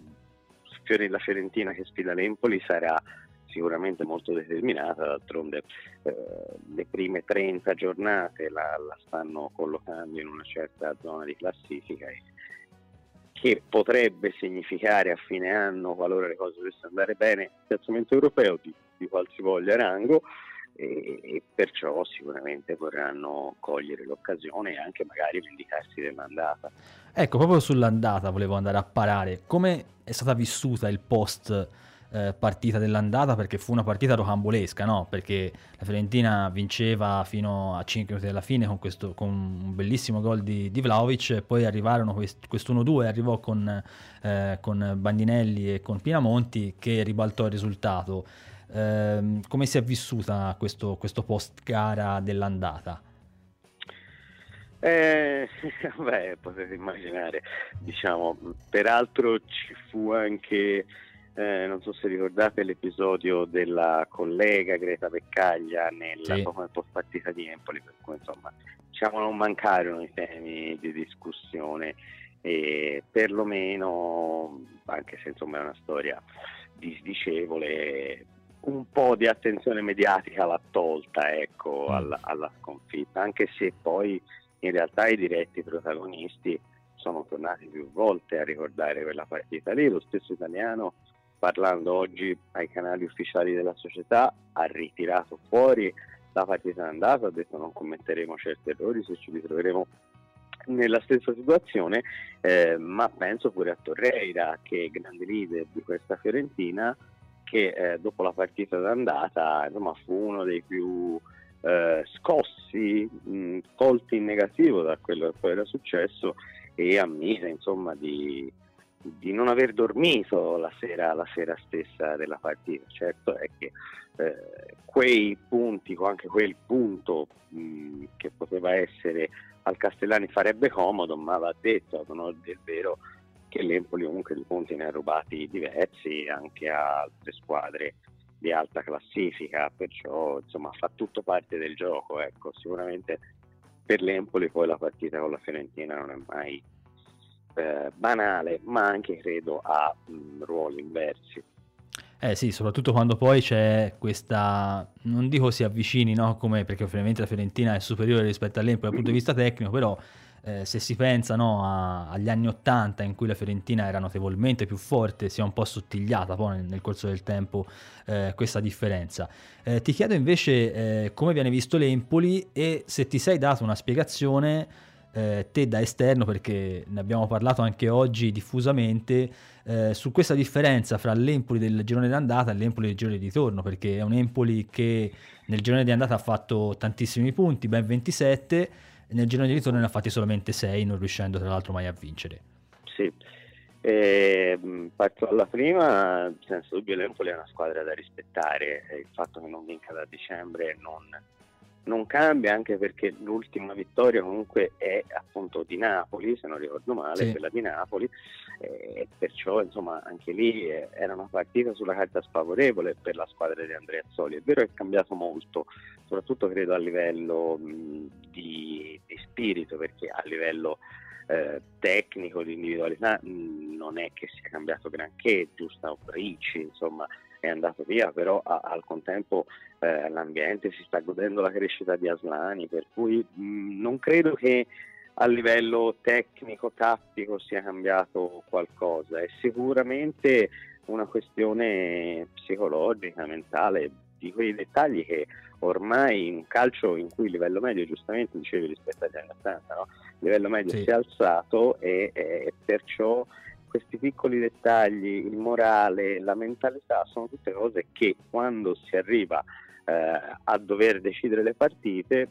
la Fiorentina che sfida l'Empoli sarà sicuramente molto determinata, d'altronde eh, le prime 30 giornate la, la, stanno collocando in una certa zona di classifica e, che potrebbe significare a fine anno, qualora le cose dovessero andare bene, il piazzamento europeo di, di qualsivoglia rango e, e, perciò sicuramente vorranno cogliere l'occasione e anche magari vendicarsi dell'andata. Ecco, proprio sull'andata volevo andare a parare. Come è stata vissuta il post eh, partita dell'andata perché fu una partita rocambolesca, no? Perché la Fiorentina vinceva fino a 5 minuti dalla fine con, questo, con un bellissimo gol di, di Vlaovic, poi arrivarono quest, questo 1-2, arrivò con, eh, con Bandinelli e con Pinamonti che ribaltò il risultato. Eh, come si è vissuta questo, questo post gara dell'andata? Eh, *laughs* beh, potete immaginare, diciamo, peraltro ci fu anche eh, non so se ricordate l'episodio della collega Greta Beccaglia nella sì. post partita di Empoli, per cui insomma diciamo non mancarono i temi di discussione e perlomeno, anche se insomma è una storia disdicevole, un po' di attenzione mediatica l'ha tolta ecco, mm. alla, alla, sconfitta, anche se poi in realtà i diretti protagonisti sono tornati più volte a ricordare quella partita lì, lo stesso italiano parlando oggi ai canali ufficiali della società ha ritirato fuori la partita andata, ha detto non commetteremo certi errori se ci ritroveremo nella stessa situazione, eh, ma penso pure a Torreira che è grande leader di questa Fiorentina che eh, dopo la partita d'andata insomma, fu uno dei più eh, scossi, mh, colti in negativo da quello che poi era successo e ammise insomma di, di non aver dormito la sera, la sera, stessa della partita. Certo è che eh, quei punti, anche quel punto mh, che poteva essere al Castellani farebbe comodo, ma va detto onore del vero che l'Empoli comunque di punti ne ha rubati diversi anche a altre squadre di alta classifica, perciò insomma fa tutto parte del gioco, ecco, sicuramente per l'Empoli poi la partita con la Fiorentina non è mai eh, banale, ma anche credo a mh, ruoli inversi. Eh sì, soprattutto quando poi c'è questa, non dico si avvicini, no? Come, perché ovviamente la Fiorentina è superiore rispetto all'Empoli dal punto di vista tecnico, però eh, se si pensa no, a, agli anni 80 in cui la Fiorentina era notevolmente più forte, si è un po' sottigliata poi nel, nel corso del tempo eh, questa differenza. Eh, ti chiedo invece eh, come viene visto l'Empoli e se ti sei dato una spiegazione eh, te da esterno, perché ne abbiamo parlato anche oggi diffusamente, eh, su questa differenza fra l'Empoli del girone d'andata e l'Empoli del girone di ritorno, perché è un Empoli che nel girone di andata ha fatto tantissimi punti, ben 27, nel girone di ritorno ne ha fatti solamente 6, non riuscendo tra l'altro mai a vincere. Sì, eh, parto dalla prima, senza dubbio l'Empoli è una squadra da rispettare, il fatto che non vinca da dicembre non, non cambia anche perché l'ultima vittoria comunque è appunto di Napoli, se non ricordo male, sì. quella di Napoli, e perciò insomma anche lì era una partita sulla carta sfavorevole per la squadra di Andrea Zoli. È vero che è cambiato molto, soprattutto credo a livello mh, di, di, spirito, perché a livello eh, tecnico, di individualità mh, non è che sia cambiato granché, giusto Ricci, insomma è andato via, però a, al contempo eh, l'ambiente si sta godendo la crescita di Aslani, per cui mh, non credo che a livello tecnico, tattico sia cambiato qualcosa, è sicuramente una questione psicologica, mentale, di quei dettagli che ormai in un calcio in cui il livello medio, giustamente dicevi rispetto agli anni 80, no? il livello medio sì. si è alzato e, e perciò questi piccoli dettagli, il morale, la mentalità sono tutte cose che quando si arriva eh, a dover decidere le partite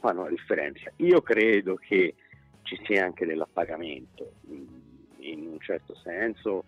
fanno la differenza. Io credo che ci sia anche dell'appagamento, in un certo senso.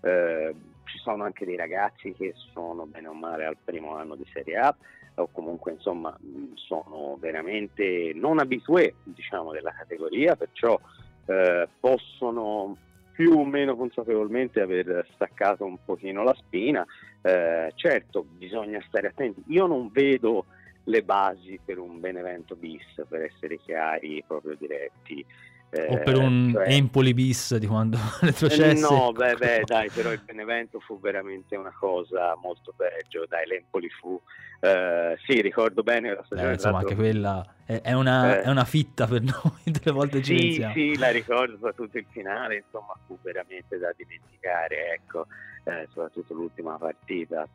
Eh, ci sono anche dei ragazzi che sono bene o male al primo anno di Serie A o comunque insomma sono veramente non abitué diciamo della categoria perciò eh, possono più o meno consapevolmente aver staccato un pochino la spina. Eh, certo, bisogna stare attenti. Io non vedo le basi per un Benevento bis, per essere chiari, proprio diretti. Eh, o per un cioè... Empoli bis di quando *laughs* retrocesse. No, beh, beh, dai, però il Benevento fu veramente una cosa molto peggio. Dai, l'Empoli fu. Eh, sì, ricordo bene la stagione. Eh, insomma, anche quella è, è, una, eh. è, una, fitta per noi. *laughs* Delle volte ci sì, pensiamo. Sì, la ricordo, soprattutto il finale, insomma, fu veramente da dimenticare. Ecco, eh, soprattutto l'ultima partita,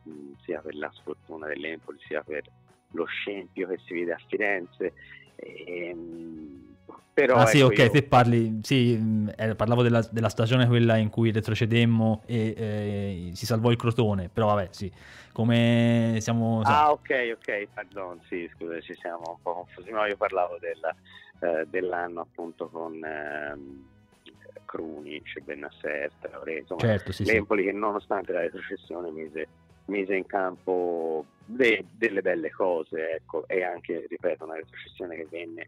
sia per la sfortuna dell'Empoli, sia per lo scempio che si vede a Firenze. Ehm, però, ah sì, ecco, ok, io... te parli, sì, eh, parlavo della, della, stagione quella in cui retrocedemmo e eh, si salvò il Crotone, però vabbè sì, come siamo... Ah ok, ok, pardon, sì, scusa, ci siamo un po' confusi, no, io parlavo della, eh, dell'anno appunto con... Ehm, Krunic, Bennasser, Traoré, insomma, certo, sì, l'Empoli sì. che nonostante la retrocessione mise, mise in campo de, delle belle cose, ecco, e anche, ripeto, una retrocessione che venne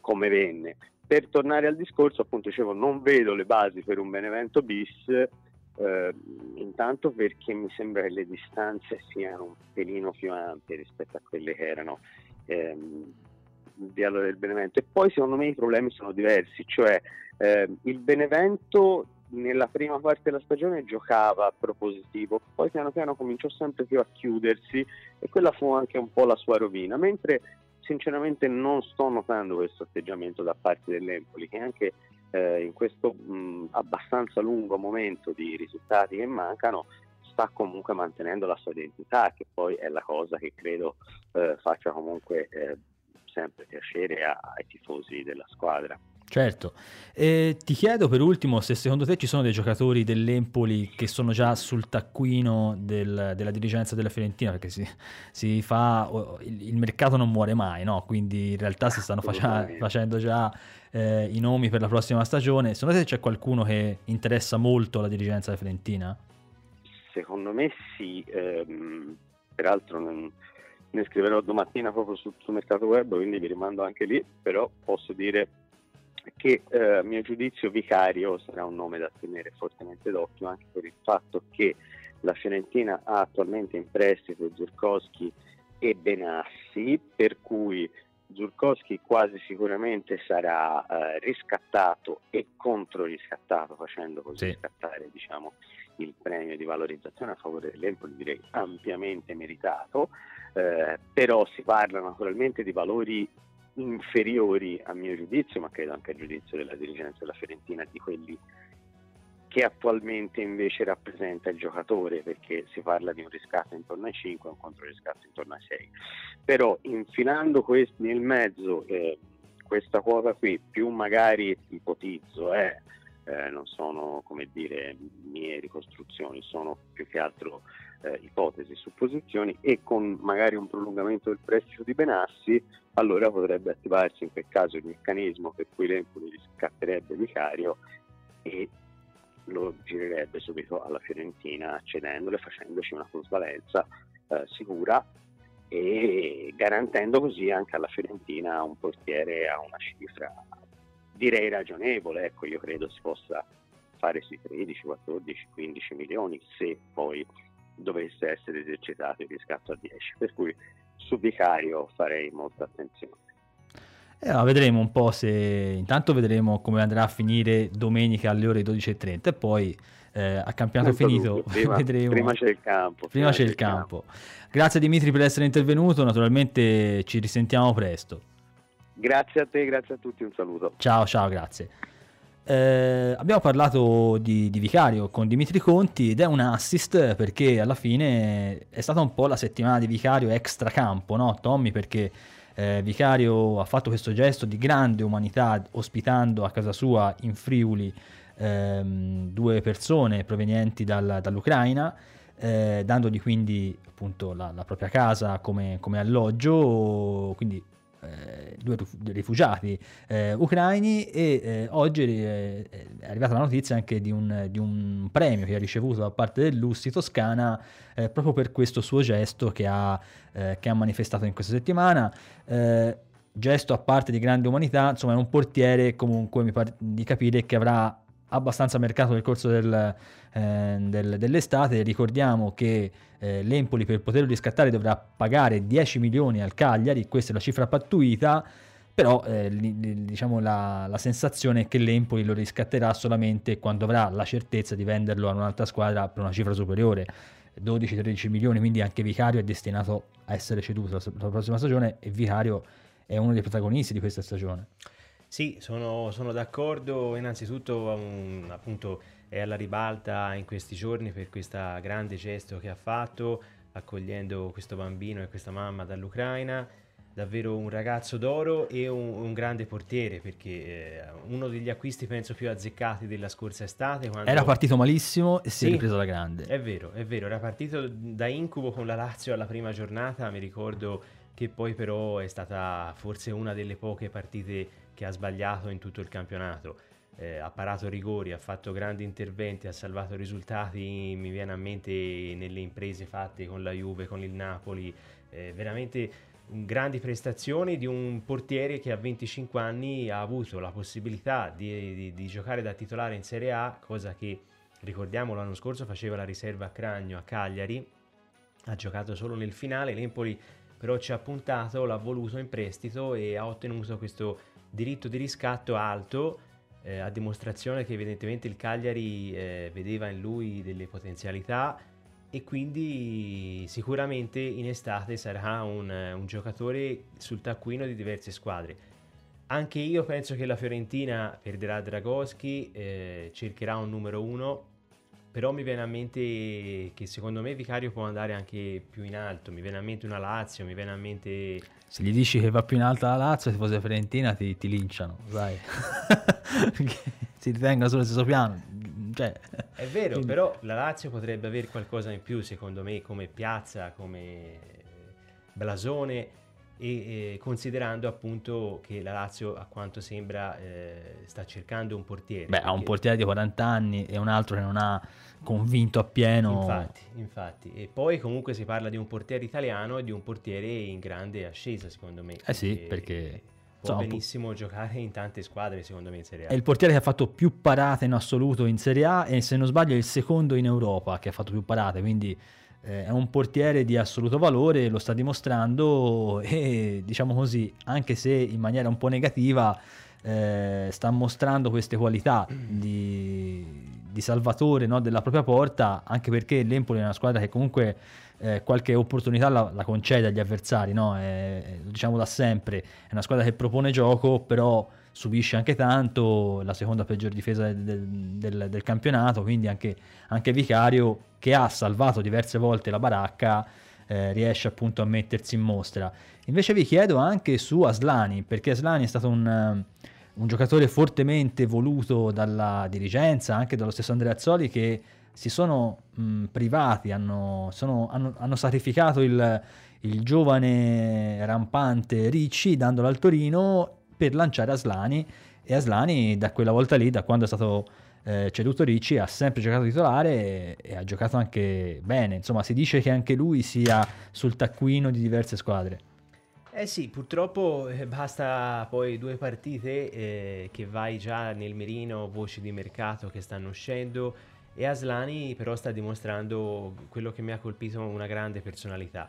come venne. Per tornare al discorso, appunto, dicevo, non vedo le basi per un Benevento bis, eh, intanto perché mi sembra che le distanze siano un pelino più ampie rispetto a quelle che erano ehm, di allora del Benevento. E poi secondo me i problemi sono diversi, cioè eh, il Benevento nella prima parte della stagione giocava propositivo, poi piano piano cominciò sempre più a chiudersi e quella fu anche un po' la sua rovina, mentre sinceramente non sto notando questo atteggiamento da parte dell'Empoli che anche eh, in questo mh, abbastanza lungo momento di risultati che mancano sta comunque mantenendo la sua identità che poi è la cosa che credo eh, faccia comunque eh, sempre piacere ai tifosi della squadra. Certo, e ti chiedo per ultimo se secondo te ci sono dei giocatori dell'Empoli che sono già sul taccuino del, della dirigenza della Fiorentina, perché si, si fa, il, il, mercato non muore mai, no? quindi in realtà si stanno faccia, facendo già eh, i nomi per la prossima stagione. Secondo te c'è qualcuno che interessa molto la dirigenza della Fiorentina? Secondo me sì, ehm, peraltro non, ne scriverò domattina proprio sul, sul mercato web, quindi mi rimando anche lì, però posso dire che eh, a mio giudizio Vicario sarà un nome da tenere fortemente d'occhio anche per il fatto che la Fiorentina ha attualmente in prestito Zurkowski e Benassi, per cui Zurkowski quasi sicuramente sarà eh, riscattato e controriscattato, facendo così sì. riscattare diciamo, il premio di valorizzazione a favore dell'Empoli, direi ampiamente meritato, eh, però si parla naturalmente di valori inferiori a mio giudizio, ma credo anche a giudizio della dirigenza della Fiorentina, di quelli che attualmente invece rappresenta il giocatore, perché si parla di un riscatto intorno ai 5 e un controriscatto intorno ai 6. Però infilando questi nel mezzo eh, questa quota qui, più magari ipotizzo, eh, eh, non sono come dire mie ricostruzioni, sono più che altro eh, ipotesi, supposizioni e con magari un prolungamento del prestito di Benassi, allora potrebbe attivarsi in quel caso il meccanismo per cui l'Empoli riscatterebbe Vicario e lo girerebbe subito alla Fiorentina cedendole, facendoci una plusvalenza eh, sicura e garantendo così anche alla Fiorentina un portiere a una cifra direi ragionevole, ecco io credo si possa fare sui 13, 14, 15 milioni se poi dovesse essere esercitato il riscatto a 10, per cui su Vicario farei molta attenzione. Eh, vedremo un po' se intanto vedremo come andrà a finire domenica alle ore 12.30 e poi eh, a campionato Molto finito *laughs* prima, vedremo. Prima c'è il campo. Prima, prima c'è, il campo. campo. Grazie Dimitri per essere intervenuto, naturalmente ci risentiamo presto. Grazie a te, grazie a tutti, un saluto. Ciao, ciao, grazie. Eh, abbiamo parlato di, di, Vicario con Dimitri Conti ed è un assist perché alla fine è stata un po' la settimana di Vicario extra campo, no Tommy? Perché eh, Vicario ha fatto questo gesto di grande umanità ospitando a casa sua in Friuli ehm, due persone provenienti dal, dall'Ucraina. Eh, dandogli quindi appunto la, la propria casa come, come alloggio, quindi eh, due rifugiati eh, ucraini e eh, oggi eh, è arrivata la notizia anche di un, di un, premio che ha ricevuto da parte dell'Ussi Toscana eh, proprio per questo suo gesto che ha, eh, che ha manifestato in questa settimana. Gesto a parte di grande umanità insomma è un portiere comunque mi pare di capire che avrà abbastanza mercato nel corso del, eh, del, dell'estate. Ricordiamo che eh, l'Empoli per poterlo riscattare dovrà pagare 10 milioni al Cagliari, questa è la cifra pattuita, però eh, diciamo la, la, sensazione è che l'Empoli lo riscatterà solamente quando avrà la certezza di venderlo a un'altra squadra per una cifra superiore. 12-13 milioni, quindi anche Vicario è destinato a essere ceduto la, prossima stagione e Vicario è uno dei protagonisti di questa stagione. Sì, sono, sono d'accordo. Innanzitutto, um, appunto, è alla ribalta in questi giorni per questo grande gesto che ha fatto, accogliendo questo bambino e questa mamma dall'Ucraina. Davvero un ragazzo d'oro e un, un grande portiere perché eh, uno degli acquisti penso più azzeccati della scorsa estate. Quando... Era partito malissimo e si sì, è ripreso alla grande. È vero, è vero, era partito da incubo con la Lazio alla prima giornata, mi ricordo che poi però è stata forse una delle poche partite che ha sbagliato in tutto il campionato. Eh, ha parato rigori, ha fatto grandi interventi, ha salvato risultati, mi viene a mente nelle imprese fatte con la Juve, con il Napoli, eh, veramente grandi prestazioni di un portiere che a 25 anni ha avuto la possibilità di, di, di giocare da titolare in Serie A, cosa che ricordiamo l'anno scorso faceva la riserva a Cragno a Cagliari, ha giocato solo nel finale, l'Empoli però ci ha puntato, l'ha voluto in prestito e ha ottenuto questo diritto di riscatto alto eh, a dimostrazione che evidentemente il Cagliari eh, vedeva in lui delle potenzialità e quindi sicuramente in estate sarà un, un giocatore sul taccuino di diverse squadre. Anche io penso che la Fiorentina perderà Dragoschi, eh, cercherà un numero uno, però mi viene a mente che secondo me Vicario può andare anche più in alto, mi viene a mente una Lazio, mi viene a mente... Se gli dici che va più in alto la Lazio, se fosse Fiorentina ti, ti linciano, sai. *laughs* si ritengono sullo stesso piano. Cioè, È vero, quindi... però la Lazio potrebbe avere qualcosa in più secondo me come piazza, come blasone e eh, considerando appunto che la Lazio a quanto sembra eh, sta cercando un portiere. Beh, ha un portiere di 40 anni e un altro che non ha convinto appieno. Infatti, infatti. E poi comunque si parla di un portiere italiano e di un portiere in grande ascesa secondo me. Eh sì, perché... Può insomma, benissimo giocare in tante squadre secondo me in Serie A. È il portiere che ha fatto più parate in assoluto in Serie A e se non sbaglio è il secondo in Europa che ha fatto più parate, quindi eh, è un portiere di assoluto valore, lo sta dimostrando *laughs* e diciamo così, anche se in maniera un po' negativa, eh, sta mostrando queste qualità di, di salvatore no, della propria porta, anche perché l'Empoli è una squadra che comunque eh, qualche opportunità la, la, concede agli avversari, no? è, lo diciamo da sempre, è una squadra che propone gioco, però subisce anche tanto, la seconda peggior difesa del, del, del campionato, quindi anche, anche, Vicario che ha salvato diverse volte la baracca eh, riesce appunto a mettersi in mostra. Invece vi chiedo anche su Aslani, perché Aslani è stato un, un giocatore fortemente voluto dalla dirigenza, anche dallo stesso Andrea Azzoli che si sono mh, privati, hanno, sono, hanno, hanno sacrificato il, il giovane rampante Ricci dandolo al Torino per lanciare Aslani e Aslani da quella volta lì, da quando è stato eh, ceduto Ricci, ha sempre giocato titolare e, e, ha giocato anche bene. Insomma, si dice che anche lui sia sul taccuino di diverse squadre. Eh sì, purtroppo eh, basta poi due partite eh, che vai già nel mirino, voci di mercato che stanno uscendo e Aslani però sta dimostrando quello che mi ha colpito, una grande personalità.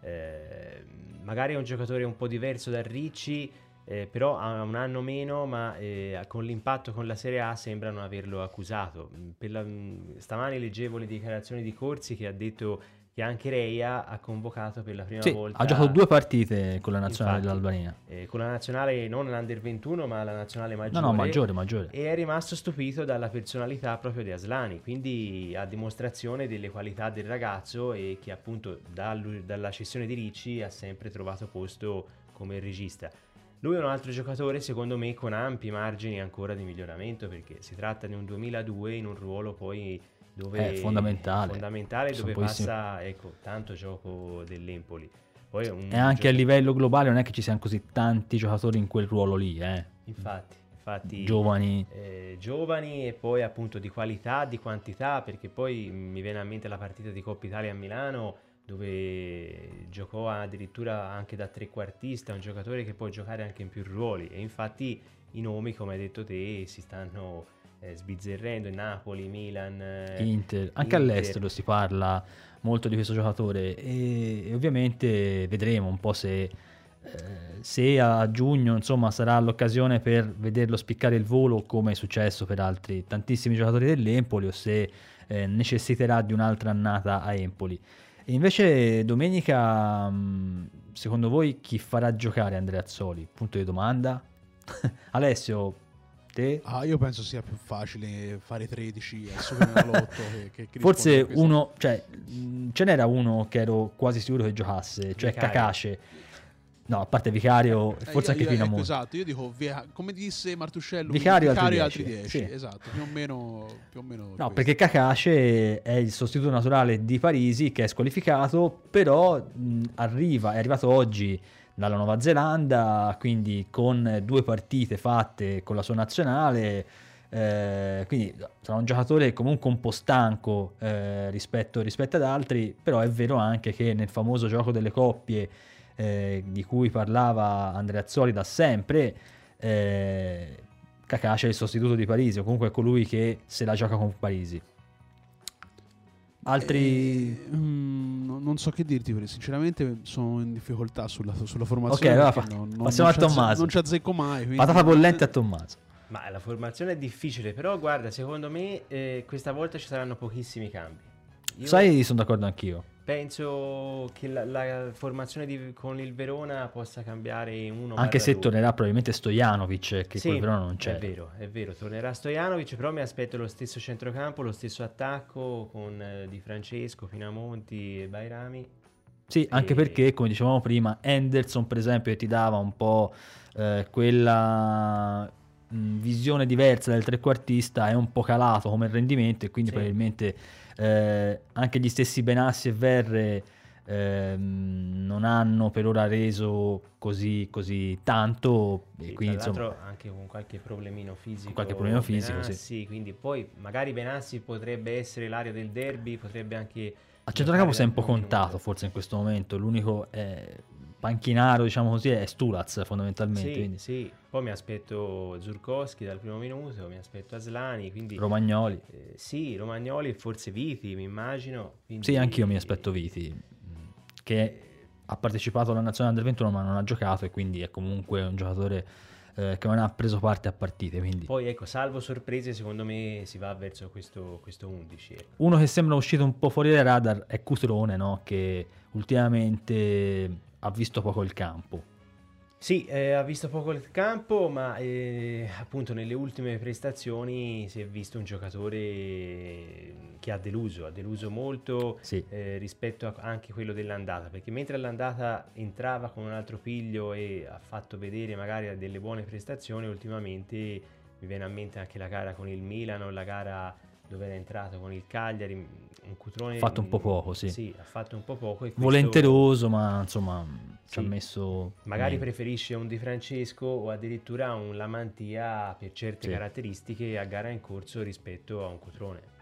Eh, magari è un giocatore un po' diverso da Ricci, eh, però ha un anno meno, ma eh, con l'impatto con la Serie A sembrano averlo accusato. La, stamani leggevo le dichiarazioni di Corsi che ha detto che anche Reia ha convocato per la prima sì, volta. Ha giocato due partite con la nazionale Infatti, dell'Albania. Eh, con la nazionale non l'Under 21, ma la nazionale maggiore. No, no, maggiore, maggiore. E è rimasto stupito dalla personalità proprio di Aslani, quindi a dimostrazione delle qualità del ragazzo e che appunto dal, dalla cessione di Ricci ha sempre trovato posto come regista. Lui è un altro giocatore, secondo me, con ampi margini ancora di miglioramento, perché si tratta di un 2002 in un ruolo poi dove è fondamentale, fondamentale dove passa ecco, tanto gioco dell'Empoli. Poi e anche gioco... a livello globale non è che ci siano così tanti giocatori in quel ruolo lì, eh. Infatti, infatti giovani. Eh, giovani e poi appunto di qualità, di quantità, perché poi mi viene a mente la partita di Coppa Italia a Milano dove giocò addirittura anche da trequartista, un giocatore che può giocare anche in più ruoli e infatti i nomi, come hai detto te, si stanno eh, sbizzerrendo in Napoli, Milan, eh, Inter, anche Inter. all'estero si parla molto di questo giocatore e, e ovviamente vedremo un po' se, eh, se a giugno insomma sarà l'occasione per vederlo spiccare il volo come è successo per altri tantissimi giocatori dell'Empoli o se eh, necessiterà di un'altra annata a Empoli. E invece domenica, mm, secondo voi chi farà giocare Andrea Azzoli? Punto di domanda. *laughs* Alessio, te? Ah, io penso sia più facile fare 13 al Superenalotto che, che Forse uno, cioè, mm, ce n'era uno che ero quasi sicuro che giocasse, cioè Kakashi No, a parte Vicario, eh, forse io, anche io, Pinamone. Esatto, io dico, come disse Martuscello, Vicario, Vicario altri 10. Sì. Esatto, più o meno... Più o meno no, questo. perché Kakashi è il sostituto naturale di Parisi che è squalificato, però mh, arriva, è arrivato oggi dalla Nuova Zelanda, quindi con due partite fatte con la sua nazionale, eh, quindi sarà un giocatore comunque un po' stanco eh, rispetto, rispetto ad altri, però è vero anche che nel famoso gioco delle coppie eh, di cui parlava Andrea Azzoli da sempre, eh, Kakashi è il sostituto di Parisi, o comunque è colui che se la gioca con Parisi. Altri... Eh, mm, non so che dirti, perché sinceramente sono in difficoltà sulla, sulla formazione. Ok, allora fa, non, non, passiamo non a Tommaso. non ci azzecco mai. Quindi... Patata bollente a Tommaso. Ma la formazione è difficile, però guarda, secondo me eh, questa volta ci saranno pochissimi cambi. Io Sai, sono d'accordo anch'io. Penso che la, la formazione di, con il Verona possa cambiare uno Anche se due. tornerà probabilmente Stojanovic, che sì, col Verona non c'è. È vero, è vero, tornerà Stojanovic, però mi aspetto lo stesso centrocampo, lo stesso attacco con eh, Di Francesco, Pinamonti e Bairami. Sì, e... anche perché, come dicevamo prima, Henderson per esempio ti dava un po' eh, quella mh, visione diversa del trequartista, è un po' calato come rendimento e quindi sì. probabilmente eh, anche gli stessi Benassi e Verre ehm, non hanno per ora reso così, così tanto. Sì, e quindi, tra insomma, anche con qualche problemino fisico. qualche problemino fisico, Benassi, sì. Quindi poi magari Benassi potrebbe essere l'area del derby, potrebbe anche... A centrocampo si è un po' contato forse in questo momento, l'unico è panchinaro, diciamo così, è Stulaz fondamentalmente. Sì, quindi. sì. Poi mi aspetto Zurkowski dal primo minuto, mi aspetto Aslani, quindi... Romagnoli. Eh, sì, Romagnoli e forse Viti, mi immagino. Quindi... Sì, anch'io mi aspetto Viti, che ha partecipato alla nazionale del 21 ma non ha giocato e quindi è comunque un giocatore eh, che non ha preso parte a partite. Quindi. Poi ecco, salvo sorprese, secondo me si va verso questo, questo 11. Ecco. Uno che sembra uscito un po' fuori dai radar è Cutrone, no? che ultimamente ha visto poco il campo. Sì, eh, ha visto poco il campo, ma eh, appunto nelle ultime prestazioni si è visto un giocatore che ha deluso, ha deluso molto sì. eh, rispetto a anche quello dell'andata, perché mentre all'andata entrava con un altro piglio e ha fatto vedere magari delle buone prestazioni, ultimamente mi viene a mente anche la gara con il Milano, la gara dove era entrato con il Cagliari, un Cutrone... Ha fatto un po' poco, sì. Sì, ha fatto un po' poco. Questo... Volenteroso, ma insomma sì. ci ha messo... Magari meglio. preferisce un Di Francesco o addirittura un Lamantia per certe sì. caratteristiche a gara in corso rispetto a un Cutrone.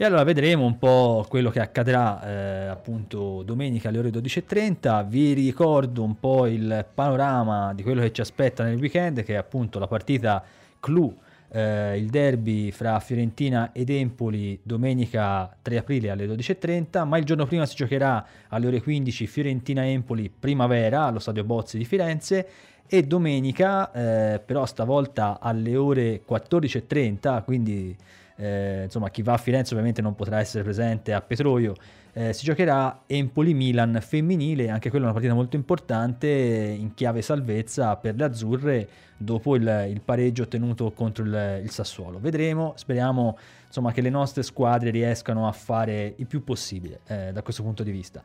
E allora vedremo un po' quello che accadrà eh, appunto domenica alle ore 12.30. Vi ricordo un po' il panorama di quello che ci aspetta nel weekend, che è appunto la partita clou eh, il derby fra Fiorentina ed Empoli domenica 3 aprile alle 12.30, ma il giorno prima si giocherà alle ore 15 Fiorentina-Empoli primavera allo stadio Bozzi di Firenze e domenica eh, però stavolta alle ore 14.30, quindi eh, insomma chi va a Firenze ovviamente non potrà essere presente a Petroio, eh, si giocherà Empoli-Milan femminile, anche quella è una partita molto importante in chiave salvezza per le azzurre dopo il, il pareggio ottenuto contro il, il, Sassuolo. Vedremo, speriamo insomma, che le nostre squadre riescano a fare il più possibile eh, da questo punto di vista.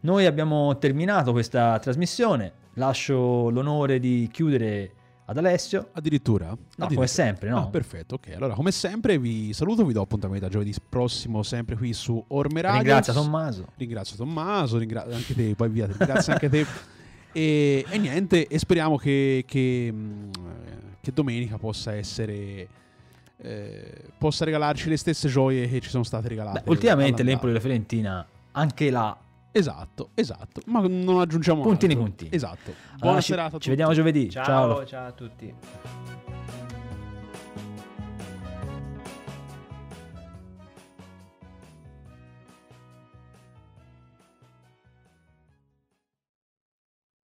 Noi abbiamo terminato questa trasmissione, lascio l'onore di chiudere ad Alessio. Addirittura? No, Addirittura. come sempre, no? Ah, perfetto, ok. Allora, come sempre vi saluto, vi do appuntamento a giovedì prossimo, sempre qui su Orme Radio. Ringrazio Tommaso. Ringrazio Tommaso, ringrazio anche te, poi via, ringrazio anche te. *laughs* E, e, niente, e speriamo che, che, mm, che domenica possa essere... Eh, possa regalarci le stesse gioie che ci sono state regalate. Beh, ultimamente l'Empoli e la Fiorentina, anche là Esatto, esatto. Ma non aggiungiamo puntini altro. puntini. Esatto. Buona allora, serata ci, ci vediamo giovedì. Ciao, ciao, ciao a tutti.